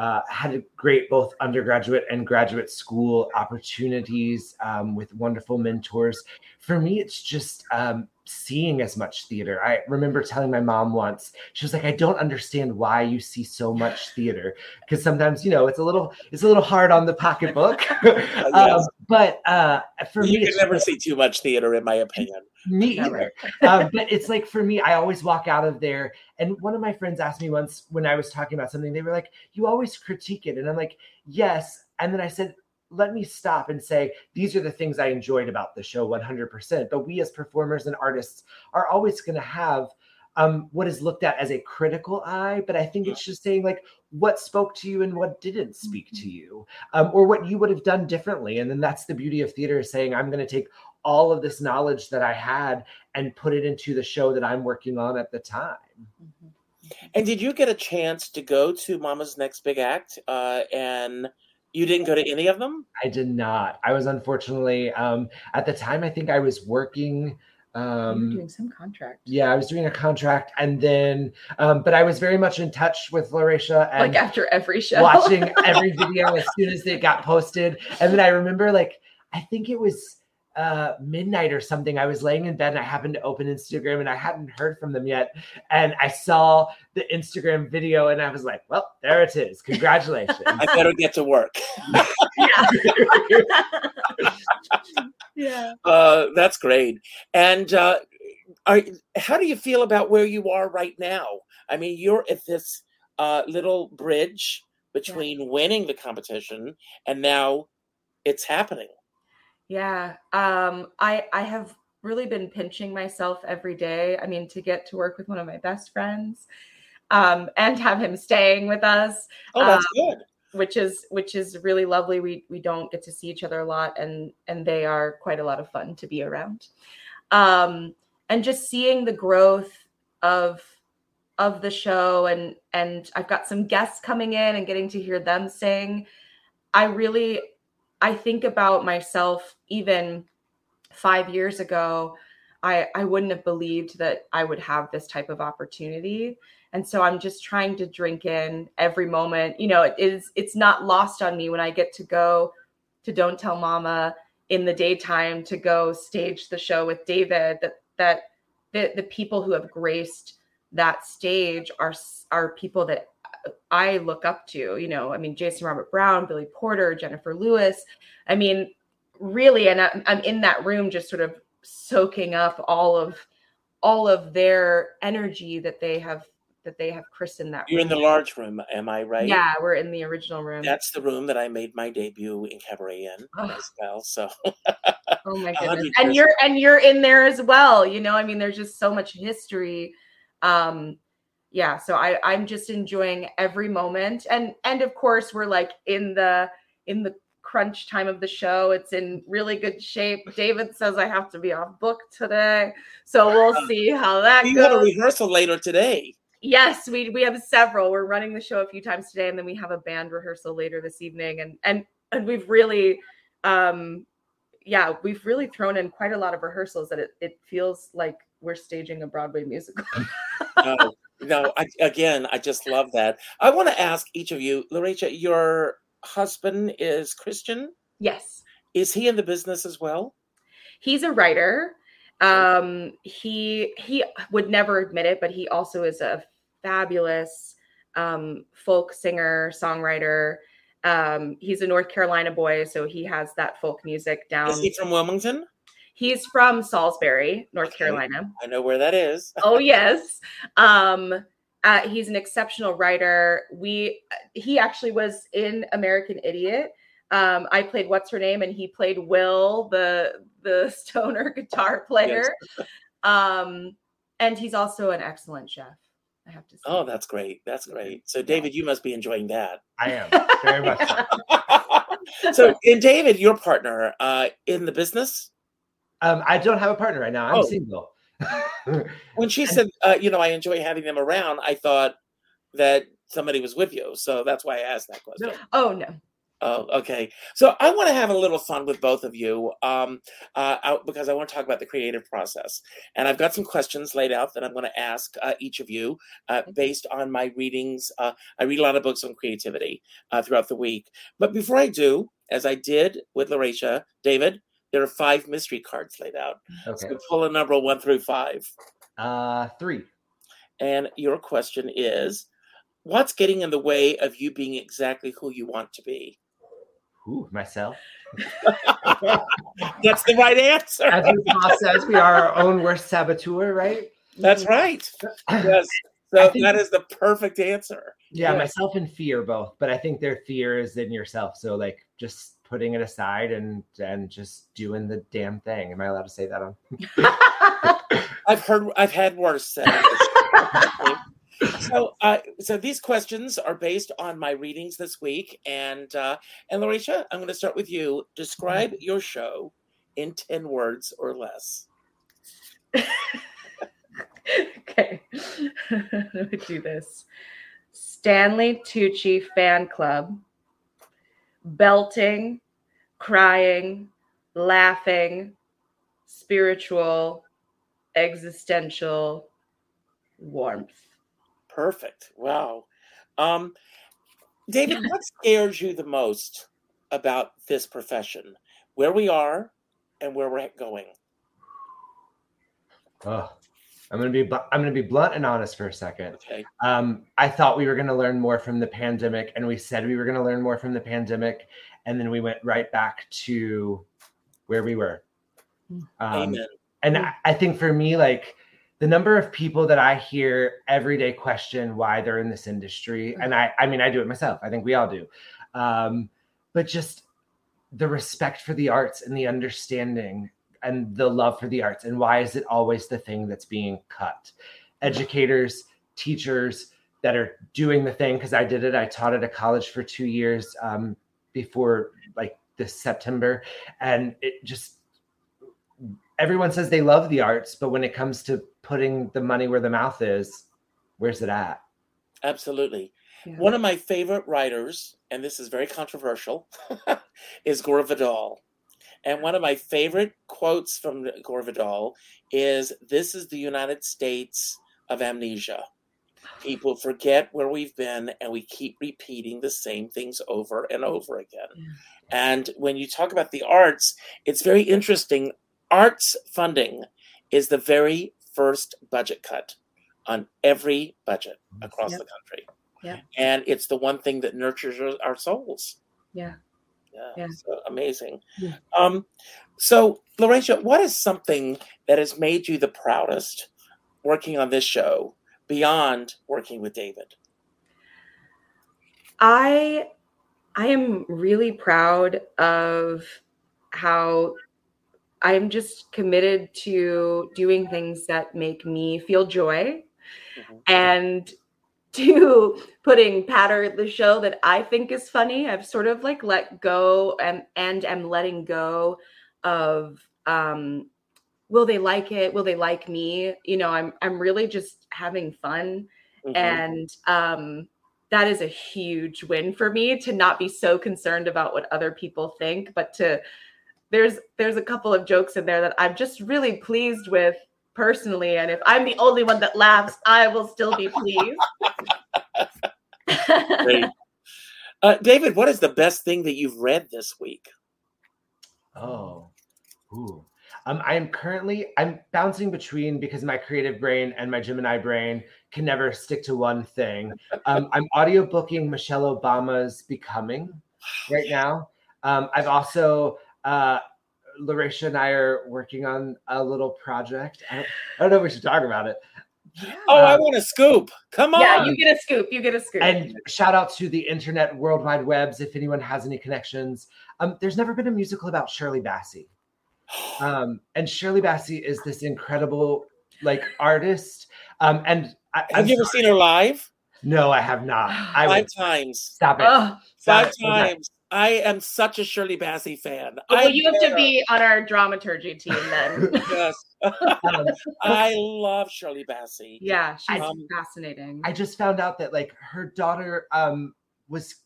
S4: Uh, had great both undergraduate and graduate school opportunities um, with wonderful mentors. For me, it's just um, seeing as much theater. I remember telling my mom once, she was like, I don't understand why you see so much theater. Because sometimes, you know, it's a little it's a little hard on the pocketbook. [LAUGHS] yes. [LAUGHS] um, but uh, for
S2: you
S4: me, you
S2: can never see too much theater, in my opinion. [LAUGHS]
S4: Me either. um, but it's like for me, I always walk out of there. And one of my friends asked me once when I was talking about something, they were like, You always critique it. And I'm like, Yes. And then I said, let me stop and say these are the things I enjoyed about the show 100%. But we as performers and artists are always going to have um, what is looked at as a critical eye. But I think it's just saying like what spoke to you and what didn't speak to mm-hmm. you, um, or what you would have done differently. And then that's the beauty of theater is saying I'm going to take all of this knowledge that I had and put it into the show that I'm working on at the time. Mm-hmm.
S2: And did you get a chance to go to Mama's Next Big Act uh, and? You didn't go to any of them?
S4: I did not. I was unfortunately um, at the time. I think I was working. Um,
S3: doing some contract.
S4: Yeah, I was doing a contract, and then, um, but I was very much in touch with LaRaisha. And
S3: like after every show,
S4: watching every [LAUGHS] video as soon as it got posted, and then I remember, like, I think it was uh, midnight or something. I was laying in bed and I happened to open Instagram and I hadn't heard from them yet. And I saw the Instagram video and I was like, well, there it is. Congratulations.
S2: I better get to work. [LAUGHS]
S3: yeah. [LAUGHS]
S2: Uh, that's great. And uh, are, how do you feel about where you are right now? I mean, you're at this uh, little bridge between yeah. winning the competition and now it's happening.
S3: Yeah. Um, I I have really been pinching myself every day. I mean, to get to work with one of my best friends, um, and have him staying with us.
S2: Oh, that's um, good.
S3: Which is which is really lovely. We we don't get to see each other a lot, and and they are quite a lot of fun to be around. Um, and just seeing the growth of of the show, and and I've got some guests coming in and getting to hear them sing. I really I think about myself even five years ago, I, I wouldn't have believed that I would have this type of opportunity. And so I'm just trying to drink in every moment. You know, it is it's not lost on me when I get to go to Don't Tell Mama in the daytime to go stage the show with David that that the, the people who have graced that stage are are people that I look up to. You know, I mean, Jason Robert Brown, Billy Porter, Jennifer Lewis. I mean, really, and I, I'm in that room just sort of soaking up all of all of their energy that they have that they have christened that
S2: You're
S3: room.
S2: in the large room, am I right?
S3: Yeah, we're in the original room.
S2: That's the room that I made my debut in cabaret in
S3: Ugh.
S2: as well. So
S3: oh my [LAUGHS] goodness. And you're and you're in there as well. You know, I mean, there's just so much history. Um, yeah, so I I'm just enjoying every moment. And and of course we're like in the in the crunch time of the show. It's in really good shape. David says I have to be off book today. So we'll [LAUGHS] see how that goes.
S2: you have a rehearsal later today.
S3: Yes, we we have several. We're running the show a few times today, and then we have a band rehearsal later this evening. And and and we've really, um, yeah, we've really thrown in quite a lot of rehearsals that it it feels like we're staging a Broadway musical.
S2: No, [LAUGHS] no. I, again, I just love that. I want to ask each of you, LaRaisha, your husband is Christian.
S3: yes,
S2: Is he in the business as well?
S3: he's a writer. Um, he he would never admit it, but he also is a fabulous um, folk singer, songwriter. Um, he's a North Carolina boy, so he has that folk music down.
S2: Is he from Wilmington?
S3: He's from Salisbury, North
S2: Okay.
S3: Carolina.
S2: I know where that is. [LAUGHS]
S3: Oh yes. Um uh, he's an exceptional writer. We he actually was in American Idiot. Um, I played what's her name, and he played Will, the the [LAUGHS] stoner guitar player. Um, and he's also an excellent chef. I have to say.
S2: Oh, that's great. That's great. So, David, you must be enjoying that.
S4: I am very much. So. [LAUGHS]
S2: so, and David, your partner uh, in the business,
S4: Um, I don't have a partner right now. I'm
S2: Oh.
S4: single. [LAUGHS]
S2: when she said, uh, you know, I enjoy having them around, I thought that somebody was with you. So that's why I asked that question.
S3: Oh no.
S2: Oh, okay. So I want to have a little fun with both of you um, uh, out- because I want to talk about the creative process. And I've got some questions laid out that I'm going to ask uh, each of you uh, based on my readings. Uh, I read a lot of books on creativity uh, throughout the week. But before I do, as I did with LaRaisha, David, there are five mystery cards laid out.
S4: Okay.
S2: So pull a number one through five.
S4: Uh, three.
S2: And your question is what's getting in the way of you being exactly who you want to be?
S4: Ooh, myself. [LAUGHS]
S2: That's the right answer.
S4: As your boss says, we are our own worst saboteur, right?
S2: That's right. [CLEARS THROAT] Yes. So
S4: think-
S2: that is the perfect answer.
S4: Yeah,
S2: Yes.
S4: myself and fear both, but I think their fear is in yourself. So like just putting it aside and and just doing the damn thing. Am I allowed to say that on? [LAUGHS]
S2: I've heard, I've had worse. said. so, uh, so these questions are based on my readings this week, and uh, and LaRaisha, I'm going to start with you. Describe your show in ten words or less. [LAUGHS]
S3: okay. [LAUGHS] Let me do this. Stanley Tucci fan club. Belting, crying, laughing, spiritual, existential warmth.
S2: Perfect. Wow. Um, David, what scares you the most about this profession? Where we are and where we're going?
S4: Oh, I'm gonna be bl- I'm gonna be blunt and honest for a second.
S2: Okay.
S4: Um, I thought we were gonna learn more from the pandemic, and we said we were gonna learn more from the pandemic, and then we went right back to where we were. Um,
S2: Amen.
S4: and I, I think for me like the number of people that i hear every day question why they're in this industry and i i mean i do it myself i think we all do um but just the respect for the arts and the understanding and the love for the arts and why is it always the thing that's being cut educators teachers that are doing the thing because i did it i taught at a college for two years um, before like this september and it just everyone says they love the arts, but when it comes to putting the money where the mouth is, where's it at?
S2: Absolutely.
S3: Yeah.
S2: One of my favorite writers, and this is very controversial, [LAUGHS] is Gore Vidal. And one of my favorite quotes from Gore Vidal is This is the United States of amnesia. People forget where we've been and we keep repeating the same things over and over again.
S3: Yeah.
S2: And when you talk about the arts, it's very interesting. Arts funding is the very first budget cut on every budget across
S3: Yep.
S2: the country.
S3: Yep.
S2: And it's the one thing that nurtures our souls.
S3: Yeah.
S2: Yeah.
S3: Yeah.
S2: So amazing.
S3: Yeah.
S2: Um, so Laurentia, what is something that has made you the proudest working on this show beyond working with David?
S3: I I am really proud of how I'm just committed to doing things that make me feel joy
S2: Mhm.
S3: and [LAUGHS] to putting patter the show that I think is funny. I've sort of like let go and and am letting go of um will they like it? Will they like me? You know, I'm I'm really just having fun
S2: Mhm.
S3: and um that is a huge win for me to not be so concerned about what other people think but to there's there's a couple of jokes in there that i'm just really pleased with personally and if i'm the only one that laughs i will still be pleased
S2: Great. [LAUGHS] Uh, David, what is the best thing that you've read this week?
S4: Oh, ooh. Um, I am currently I'm bouncing between because my creative brain and my Gemini brain can never stick to one thing. Um, I'm audiobooking Michelle Obama's Becoming right now. Um, I've also uh, LaRaisha and I are working on a little project. I don't, I don't know if we should talk about it.
S2: Oh, I
S4: Uh,
S2: want a scoop. Come on.
S3: yeah you get a scoop you get a scoop
S4: And shout out to the internet world wide webs if anyone has any connections. Um, there's never been a musical about Shirley Bassey. [GASPS] Um, and Shirley Bassey is this incredible like artist. Um, and I,
S2: Have you ever seen her live?
S4: No, I have not. I
S2: Five
S4: would
S2: times.
S4: stop it. Stop
S2: Five
S4: it. Okay.
S2: times. I am such a Shirley Bassey fan.
S3: well,
S2: I
S3: you have to be on our dramaturgy team then [LAUGHS]
S2: Yes. [LAUGHS] I love Shirley Bassey.
S3: yeah she's
S2: Um,
S3: fascinating
S4: I just found out that like her daughter um was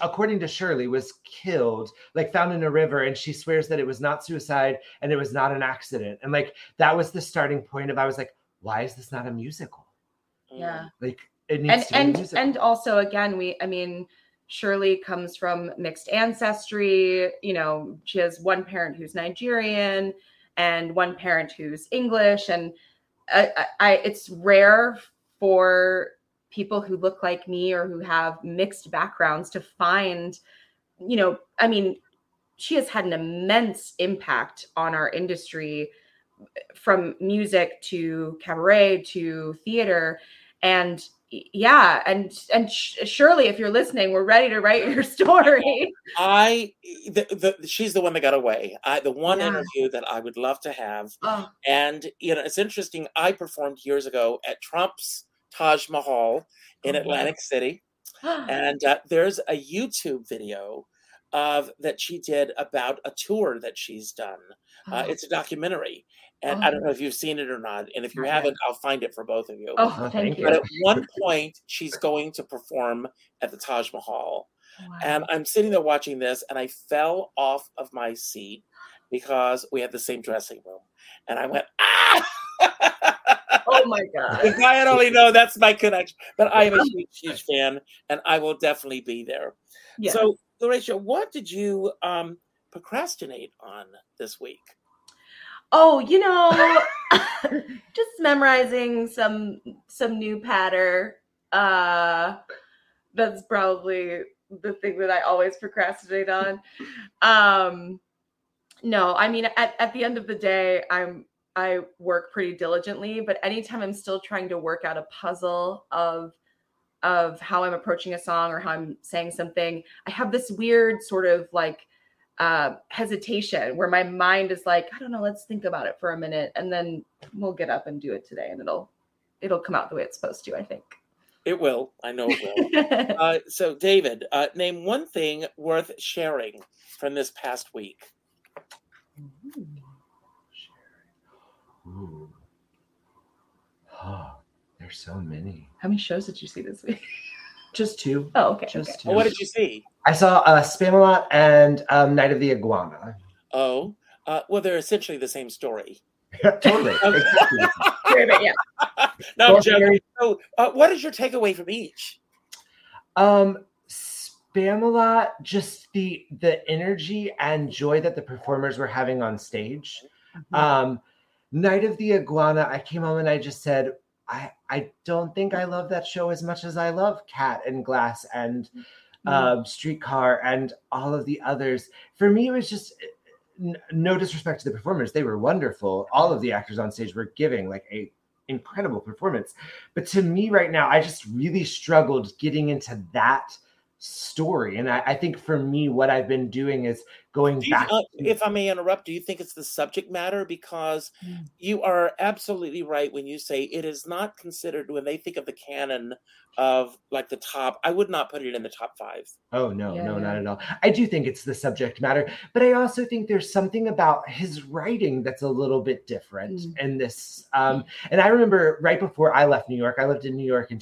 S4: according to Shirley was killed like found in a river and she swears that it was not suicide and it was not an accident and like that was the starting point of I was like why is this not a musical
S3: yeah
S4: like it needs
S3: and
S4: to be a
S3: and
S4: musical.
S3: and also again we i mean shirley comes from mixed ancestry you know she has one parent who's nigerian and one parent who's english and I, I, I it's rare for people who look like me or who have mixed backgrounds to find you know i mean she has had an immense impact on our industry from music to cabaret to theater and yeah and and sh- surely if you're listening we're ready to write your [LAUGHS] story
S2: I the, the she's the one that got away. I the one
S3: Yeah.
S2: interview that I would love to have.
S3: oh
S2: And you know, it's interesting. I performed years ago at Trump's Taj Mahal in
S3: Oh, wow.
S2: Atlantic City, [GASPS] and uh, there's a YouTube video of that she did about a tour that she's done. Uh, it's a documentary, and I don't know if you've seen it or not. And if you
S3: Not
S2: haven't, I'll find it for both of you.
S3: oh
S4: Oh,
S3: thank
S4: thank
S3: you
S2: But at one point, she's going to perform at the Taj Mahal,
S3: Wow.
S2: and I'm sitting there watching this, and I fell off of my seat because we had the same dressing room, and I went ah.
S3: oh my [LAUGHS] god
S2: if I had only known that's my connection, but I am a huge, huge fan, and I will definitely be there.
S3: yeah.
S2: So, LaRaisha, what did you um, procrastinate on this week?
S3: oh you know [LAUGHS] just memorizing some some new patter uh that's probably the thing that i always procrastinate on um no i mean at, at the end of the day i'm i work pretty diligently but anytime i'm still trying to work out a puzzle of of how i'm approaching a song or how i'm saying something i have this weird sort of like uh, hesitation where my mind is like i don't know let's think about it for a minute and then we'll get up and do it today and it'll it'll come out the way it's supposed to i think
S2: It will. I know it will. [LAUGHS] uh, so, David, uh, name one thing worth sharing from this past week.
S4: Ooh. Oh, there's so many.
S3: how many shows did you see this week [LAUGHS]
S4: Just two.
S3: oh okay,
S4: Just
S3: okay.
S4: two.
S2: Well, what did you see?
S4: I saw uh, Spamalot and um, Night of the Iguana.
S2: Oh, uh, well, they're essentially the same story. [LAUGHS]
S4: totally. [LAUGHS] Exactly.
S3: Yeah [LAUGHS]
S2: no, I'm joking. So, uh, what is your takeaway from each?
S4: Um, Spamalot, just the the energy and joy that the performers were having on stage.
S3: Mm-hmm.
S4: Um, Night of the Iguana, I came home and I just said, I I don't think I love that show as much as I love Cat and Glass and
S3: Mm.
S4: um, Streetcar and all of the others. For me, it was just n- no disrespect to the performers; they were wonderful. All of the actors on stage were giving like a incredible performance. But to me, right now, I just really struggled getting into that story. And I, I think for me, what I've been doing is going
S2: Do you-
S4: back.
S2: uh,
S4: to-
S2: if I may interrupt, do you think it's the subject matter? Because
S3: Mm.
S2: you are absolutely right when you say it is not considered when they think of the canon of like the top. I would not put it in the top five.
S4: Oh no,
S3: Yeah,
S4: no, not at all. I do think it's the subject matter, but I also think there's something about his writing that's a little bit different
S3: Mm.
S4: in this. Um, and I remember right before I left New York, I lived in New York in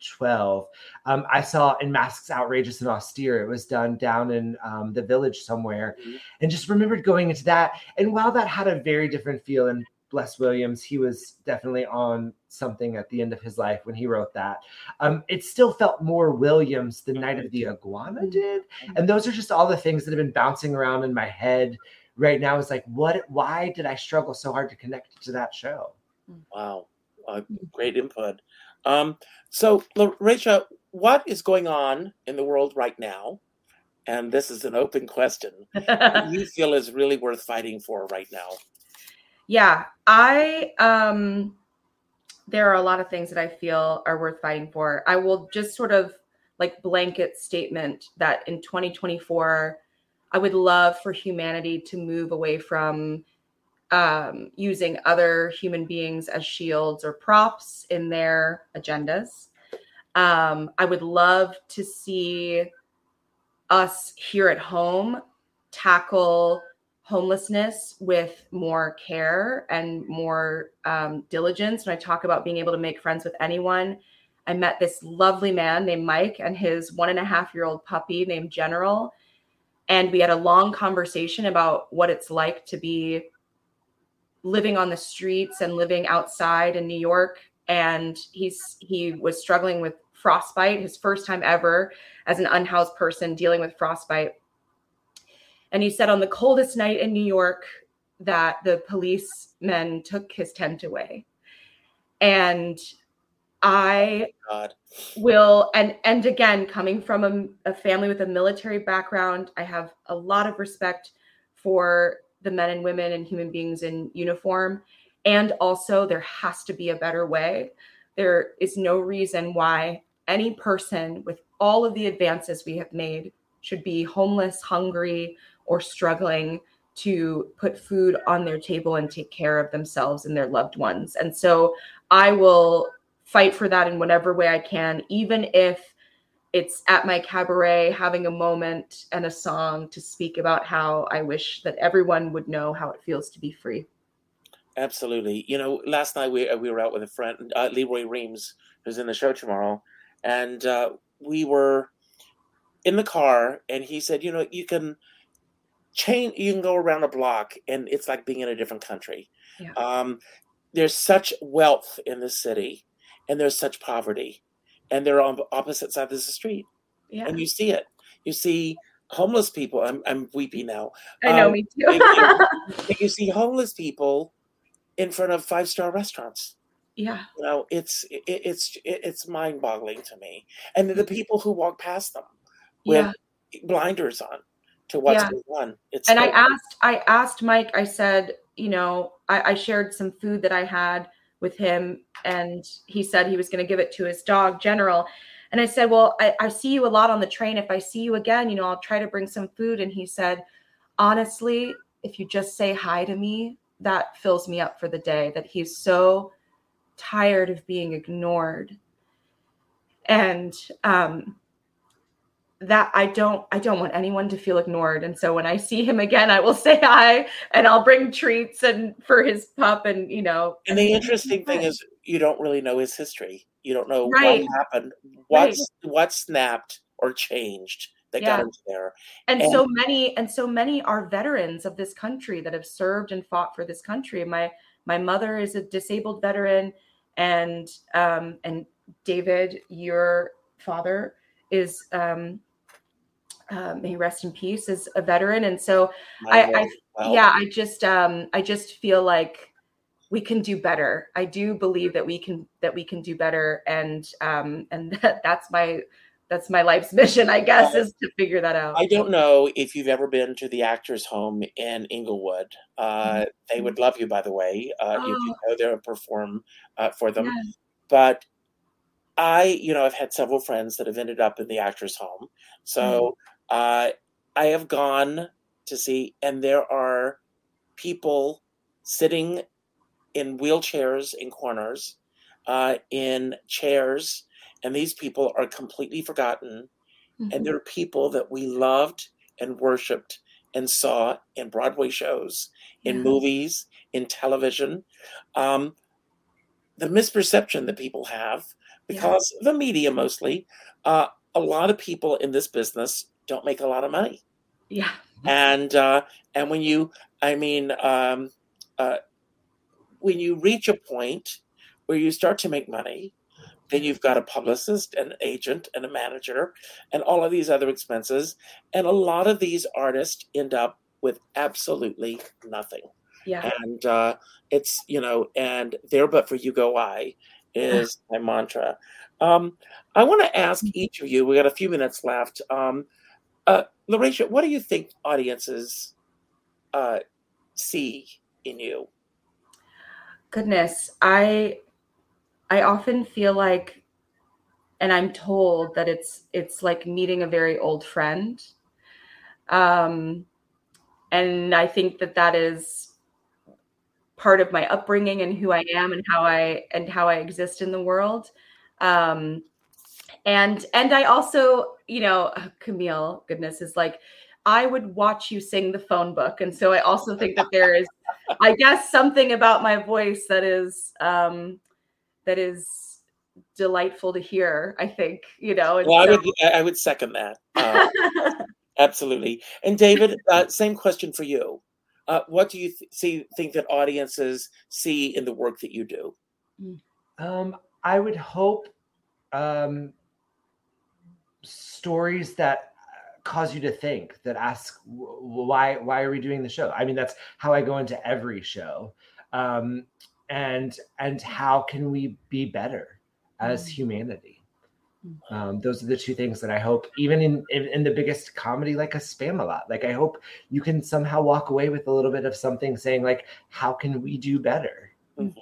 S4: 2012. Um, I saw in Masks Outrageous and Austere, it was done down in um, the village somewhere,
S2: Mhm.
S4: and just remembered going into that. And while that had a very different feel, and bless Williams, he was definitely on something at the end of his life when he wrote that. Um, it still felt more Williams than Night of the Iguana
S3: Mhm.
S4: did. And those are just all the things that have been bouncing around in my head right now. Is like, what? Why did I struggle so hard to connect to that show?
S2: Wow, uh, great input. Um, so, La- Rachel, what is going on in the world right now? And this is an open question. What do you [LAUGHS] feel is really worth fighting for right now?
S3: yeah i um there are a lot of things that i feel are worth fighting for i will just sort of like blanket statement that in 2024 i would love for humanity to move away from um, using other human beings as shields or props in their agendas um, i would love to see us here at home tackle homelessness with more care and more um, diligence. When I talk about being able to make friends with anyone, I met this lovely man named Mike and his one and a half year old puppy named General. And we had a long conversation about what it's like to be living on the streets and living outside in New York. And he's he was struggling with frostbite, his first time ever as an unhoused person dealing with frostbite. And he said on the coldest night in New York that the policemen took his tent away. And I
S2: God,
S3: will and and again coming from a, a family with a military background i have a lot of respect for the men and women and human beings in uniform. And also there has to be a better way. There is no reason why any person with all of the advances we have made should be homeless hungry or struggling to put food on their table and take care of themselves and their loved ones. And so i will fight for that in whatever way I can, even if it's at my cabaret having a moment and a song to speak about how I wish that everyone would know how it feels to be free.
S2: absolutely. You know, last night we we were out with a friend, uh, Lee Roy Reams, who's in the show tomorrow, and uh, we were in the car, and he said, you know, you can chain, you can go around a block, and it's like being in a different country.
S3: Yeah.
S2: Um, there's such wealth in the city, and there's such poverty, and they're on opposite sides of the street,
S3: Yeah.
S2: and you see it. You see homeless people. I'm I'm weepy now.
S3: I know
S2: um,
S3: me too.
S2: And you [LAUGHS] see homeless people in front of five star restaurants.
S3: yeah.
S2: You know, it's it, it's it's mind boggling to me. And the people who walk past them with
S3: Yeah.
S2: blinders on to what's
S3: Yeah.
S2: going on. It's
S3: and I
S2: so-
S3: asked I asked Mike, I said, you know, I, I shared some food that I had with him and he said he was going to give it to his dog general. And i said well I, I see you a lot on the train. If i see you again you know i'll try to bring some food. And he said honestly if you just say hi to me that fills me up for the day that he's so tired of being ignored. And um that I don't I don't want anyone to feel ignored. And so when I see him again, I will [LAUGHS] say hi and I'll bring treats and for his pup and you know.
S2: And the interesting thing is, you don't really know his history. You don't know
S3: Right.
S2: what happened, what's what snapped or changed that got him there.
S3: and
S2: and-
S3: so many and so many are veterans of this country that have served and fought for this country. My my mother is a disabled veteran and um and David, your father is um uh, may he rest in peace is a veteran and so I- I- yeah i just um i just feel like we can do better. I do believe that we can that we can do better, and um, and [LAUGHS] that, that's my that's my life's mission, I guess, is to figure that out.
S2: I don't know if you've ever been to the Actors Home in Englewood. Uh, mm-hmm. They would love you, by the way. Uh, oh. You can go there and perform uh, for them. Yes. But I, you know, I've had several friends that have ended up in the Actors Home. So mm-hmm. I have gone to see, and there are people sitting in wheelchairs in corners, uh, in chairs, and these people are completely forgotten. Mm-hmm. And there are people that we loved and worshipped and saw in Broadway shows, in yeah. movies, in television. Um, the misperception that people have, because yeah. the media mostly, uh, a lot of people in this business don't make a lot of money.
S3: Yeah.
S2: And uh, and when you, I mean, um, uh, when you reach a point where you start to make money, then you've got a publicist, an agent, and a manager, and all of these other expenses. And a lot of these artists end up with absolutely nothing.
S3: Yeah.
S2: And uh, it's, you know, and there but for you go I is my mantra. Um, I want to ask each of you, we got a few minutes left. Um, uh, what do you think audiences uh, see in you?
S3: Goodness, I I often feel like and I'm told that it's it's like meeting a very old friend. Um and I think that that is part of my upbringing and who I am and how I and how I exist in the world. Um and and I also, you know, [SIGHS] Camille, goodness, is like I would watch you sing the phone book. And so I also think that there is, I guess, something about my voice that is um, that is delightful to hear. I think you know.
S2: Well, I would I would second that. Uh, [LAUGHS] absolutely. And David, uh, same question for you. Uh, what do you th- see think that audiences see in the work that you do?
S4: Um, I would hope um, stories that cause you to think that ask why why are we doing the show i mean that's how i go into every show um, and and how can we be better as mm. humanity mm. um, those are the two things that i hope even in, in, in the biggest comedy like a Spamalot like i hope you can somehow walk away with a little bit of something saying like how can we do better mm-hmm.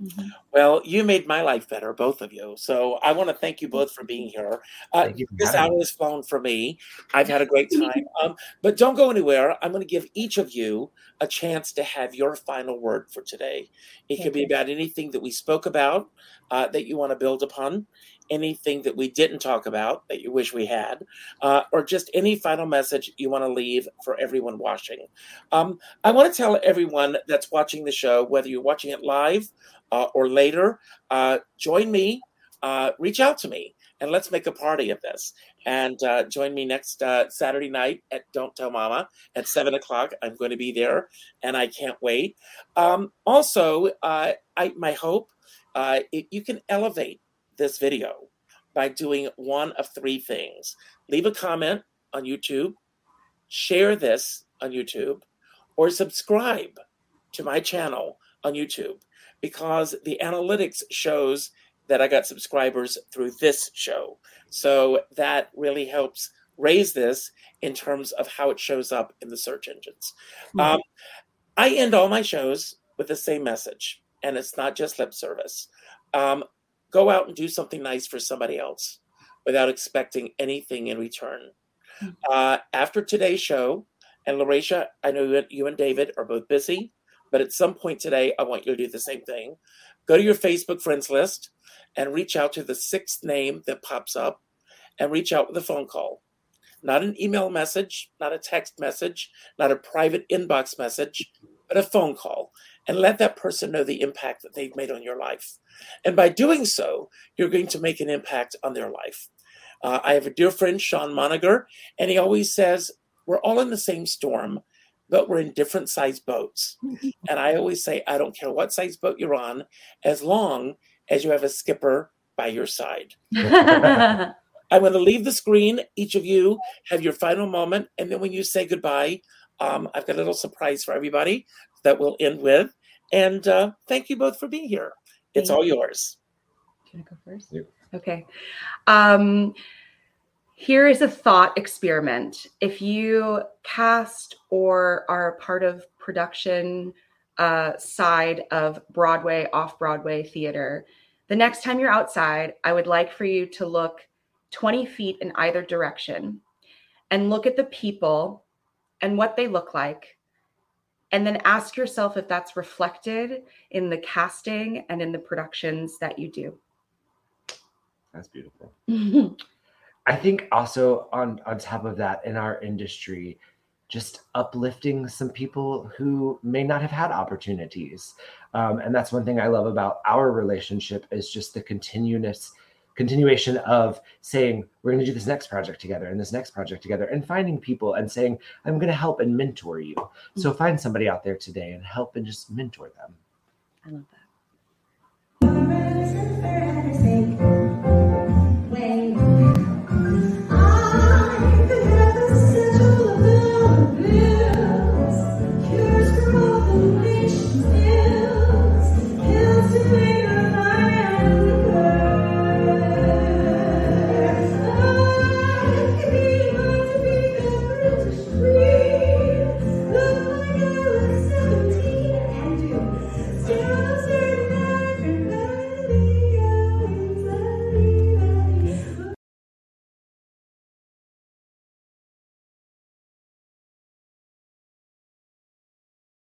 S2: Mm-hmm. Well, you made my life better, both of you. So I want to thank you both for being here. Uh, this hour has flown for me. I've had a great [LAUGHS] time. Um, but don't go anywhere. I'm going to give each of you a chance to have your final word for today. It okay. could be about anything that we spoke about uh, that you want to build upon, anything that we didn't talk about that you wish we had, uh, or just any final message you want to leave for everyone watching. Um, I want to tell everyone that's watching the show, whether you're watching it live uh, or later, uh, join me, uh, reach out to me, and let's make a party of this. And uh, join me next uh, Saturday night at Don't Tell Mama at seven o'clock. I'm going to be there, and I can't wait. Um, also, I my hope it, you can elevate this video by doing one of three things: leave a comment on YouTube, share this on YouTube, or subscribe to my channel on YouTube because the analytics shows that I got subscribers through this show. So that really helps raise this in terms of how it shows up in the search engines. Mm-hmm. Um, I end all my shows with the same message, and it's not just lip service. Um, go out and do something nice for somebody else without expecting anything in return. Mm-hmm. Uh, after today's show, and LaRaisha, I know you and David are both busy. But at some point today, I want you to do the same thing. Go to your Facebook friends list and reach out to the sixth name that pops up and reach out with a phone call. Not an email message, not a text message, not a private inbox message, but a phone call. And let that person know the impact that they've made on your life. And by doing so, you're going to make an impact on their life. Uh, I have a dear friend, Sean Moniger, and he always says, We're all in the same storm, but we're in different size boats. [LAUGHS] and I always say, I don't care what size boat you're on, as long as you have a skipper by your side. [LAUGHS] I'm going to leave the screen. Each of you have your final moment. And then when you say goodbye, um, I've got a little surprise for everybody that we'll end with. And uh, thank you both for being here. It's
S3: Thank
S2: all yours.
S3: Do you want to go first?
S4: Yep.
S3: Okay. Um, here is a thought experiment. If you cast or are a part of production uh, side of Broadway, off Broadway theater, the next time you're outside, I would like for you to look 20 feet in either direction and look at the people and what they look like. And then ask yourself if that's reflected in the casting and in the productions that you do.
S4: That's beautiful. [LAUGHS] I think also on on top of that in our industry, just uplifting some people who may not have had opportunities, um, and that's one thing I love about our relationship is just the continuous continuation of saying we're going to do this next project together and this next project together and finding people and saying i'm going to help and mentor you. So find somebody out there today and help and just mentor them.
S3: I love that.